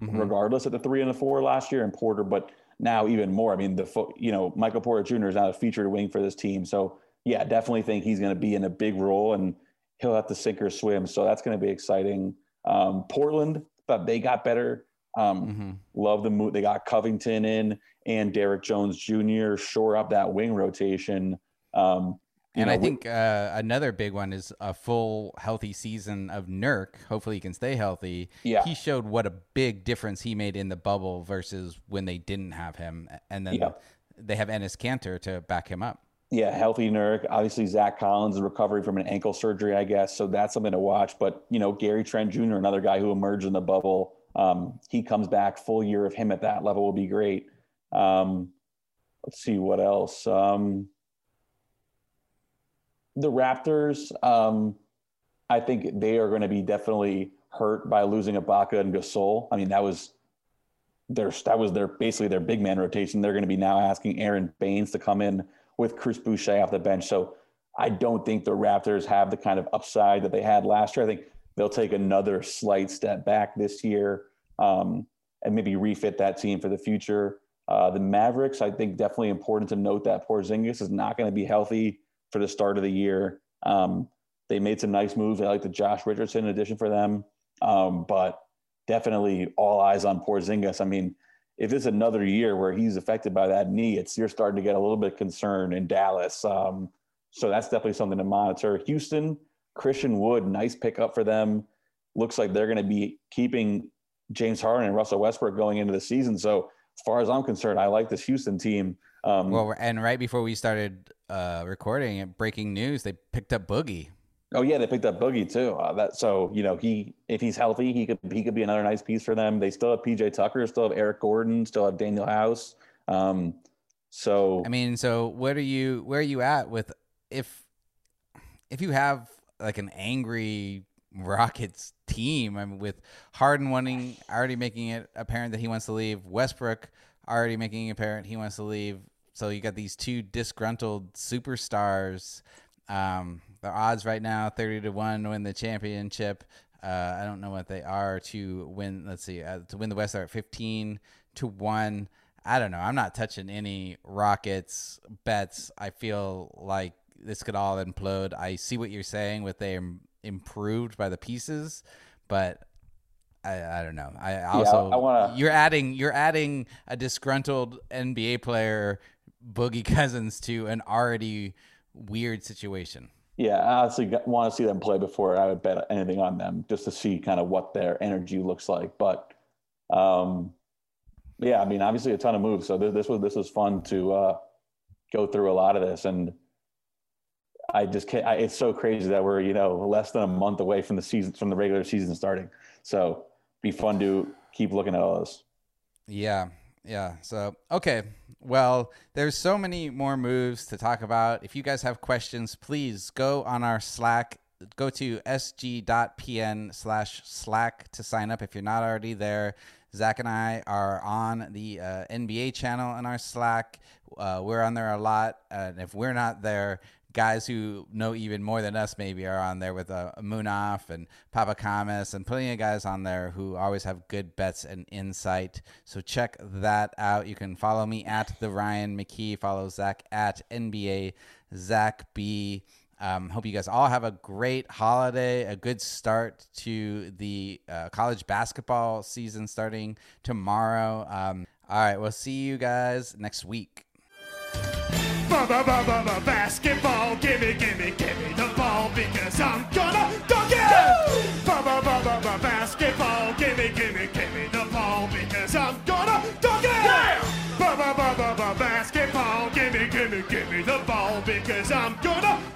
mm-hmm. regardless at the three and the four last year, and Porter. But now even more. I mean, the you know Michael Porter Jr. is now a featured wing for this team. So yeah, definitely think he's going to be in a big role, and he'll have to sink or swim. So that's going to be exciting. Um, Portland thought they got better. Um, mm-hmm. Love the move. They got Covington in and Derrick Jones Jr. shore up that wing rotation. Um, and know, I think uh, another big one is a full healthy season of Nurk. Hopefully, he can stay healthy. Yeah. He showed what a big difference he made in the bubble versus when they didn't have him. And then yeah. they have Enes Kanter to back him up. Yeah, healthy Nurk. Obviously, Zach Collins is recovering from an ankle surgery, I guess. So that's something to watch. But, you know, Gary Trent Jr., another guy who emerged in the bubble, um, he comes back. Full year of him at that level will be great. Um, let's see what else. Um, the Raptors, um, I think they are going to be definitely hurt by losing Ibaka and Gasol. I mean, that was their that was their basically their big man rotation. They're going to be now asking Aron Baynes to come in with Chris Boucher off the bench. So I don't think the Raptors have the kind of upside that they had last year. I think they'll take another slight step back this year um, and maybe refit that team for the future. Uh, the Mavericks, I think, definitely important to note that Porzingis is not going to be healthy for the start of the year. Um, they made some nice moves. I like the Josh Richardson addition for them, um, but definitely all eyes on Porzingis. I mean, if it's another year where he's affected by that knee, it's you're starting to get a little bit concerned in Dallas. Um, so that's definitely something to monitor. Houston, Christian Wood, nice pickup for them. Looks like they're going to be keeping James Harden and Russell Westbrook going into the season. So as far as I'm concerned, I like this Houston team. Um, well, and right before we started uh, recording, breaking news, they picked up Boogie. Oh yeah, they picked up Boogie too. Uh, that so you know he if he's healthy, he could he could be another nice piece for them. They still have PJ Tucker, still have Eric Gordon, still have Danuel House. Um, so I mean, so what are you where are you at with if if you have like an angry Rockets team. I mean, with Harden wanting already making it apparent that he wants to leave, Westbrook already making it apparent he wants to leave. So you got these two disgruntled superstars. Um, the odds right now, thirty to one to win the championship. Uh, I don't know what they are to win. Let's see, uh, to win the West, are at fifteen to one. I don't know. I'm not touching any Rockets bets. I feel like this could all implode. I see what you're saying with their improved by the pieces, but I, I don't know. I also yeah, I wanna... you're adding you're adding a disgruntled NBA player, Boogie Cousins, to an already weird situation. Yeah, I honestly want to see them play before I would bet anything on them, just to see kind of what their energy looks like. But um, yeah, I mean, obviously a ton of moves. So this was this was fun to uh, go through a lot of this, and I just can't. I, it's so crazy that we're you know less than a month away from the season from the regular season starting. So be fun to keep looking at all this. Yeah, yeah. So okay, well, there's so many more moves to talk about. If you guys have questions, please go on our Slack. Go to sg.pn slash slack to sign up if you're not already there. Zach and I are on the uh, NBA channel in our Slack. Uh, we're on there a lot. And if we're not there, guys who know even more than us maybe are on there with uh, Munaf and Papacamis and plenty of guys on there who always have good bets and insight. So check that out. You can follow me at the Ryan McKee. Follow Zach at NBA Zach B. Um, hope you guys all have a great holiday, a good start to the uh, college basketball season starting tomorrow. Um, all right, we'll see you guys next week. Basketball, gimme, gimme, gimme the ball because I'm gonna dunk it! Basketball, gimme, gimme, gimme the ball because I'm gonna dunk it! Yeah! Basketball, gimme, gimme, gimme the ball because I'm gonna!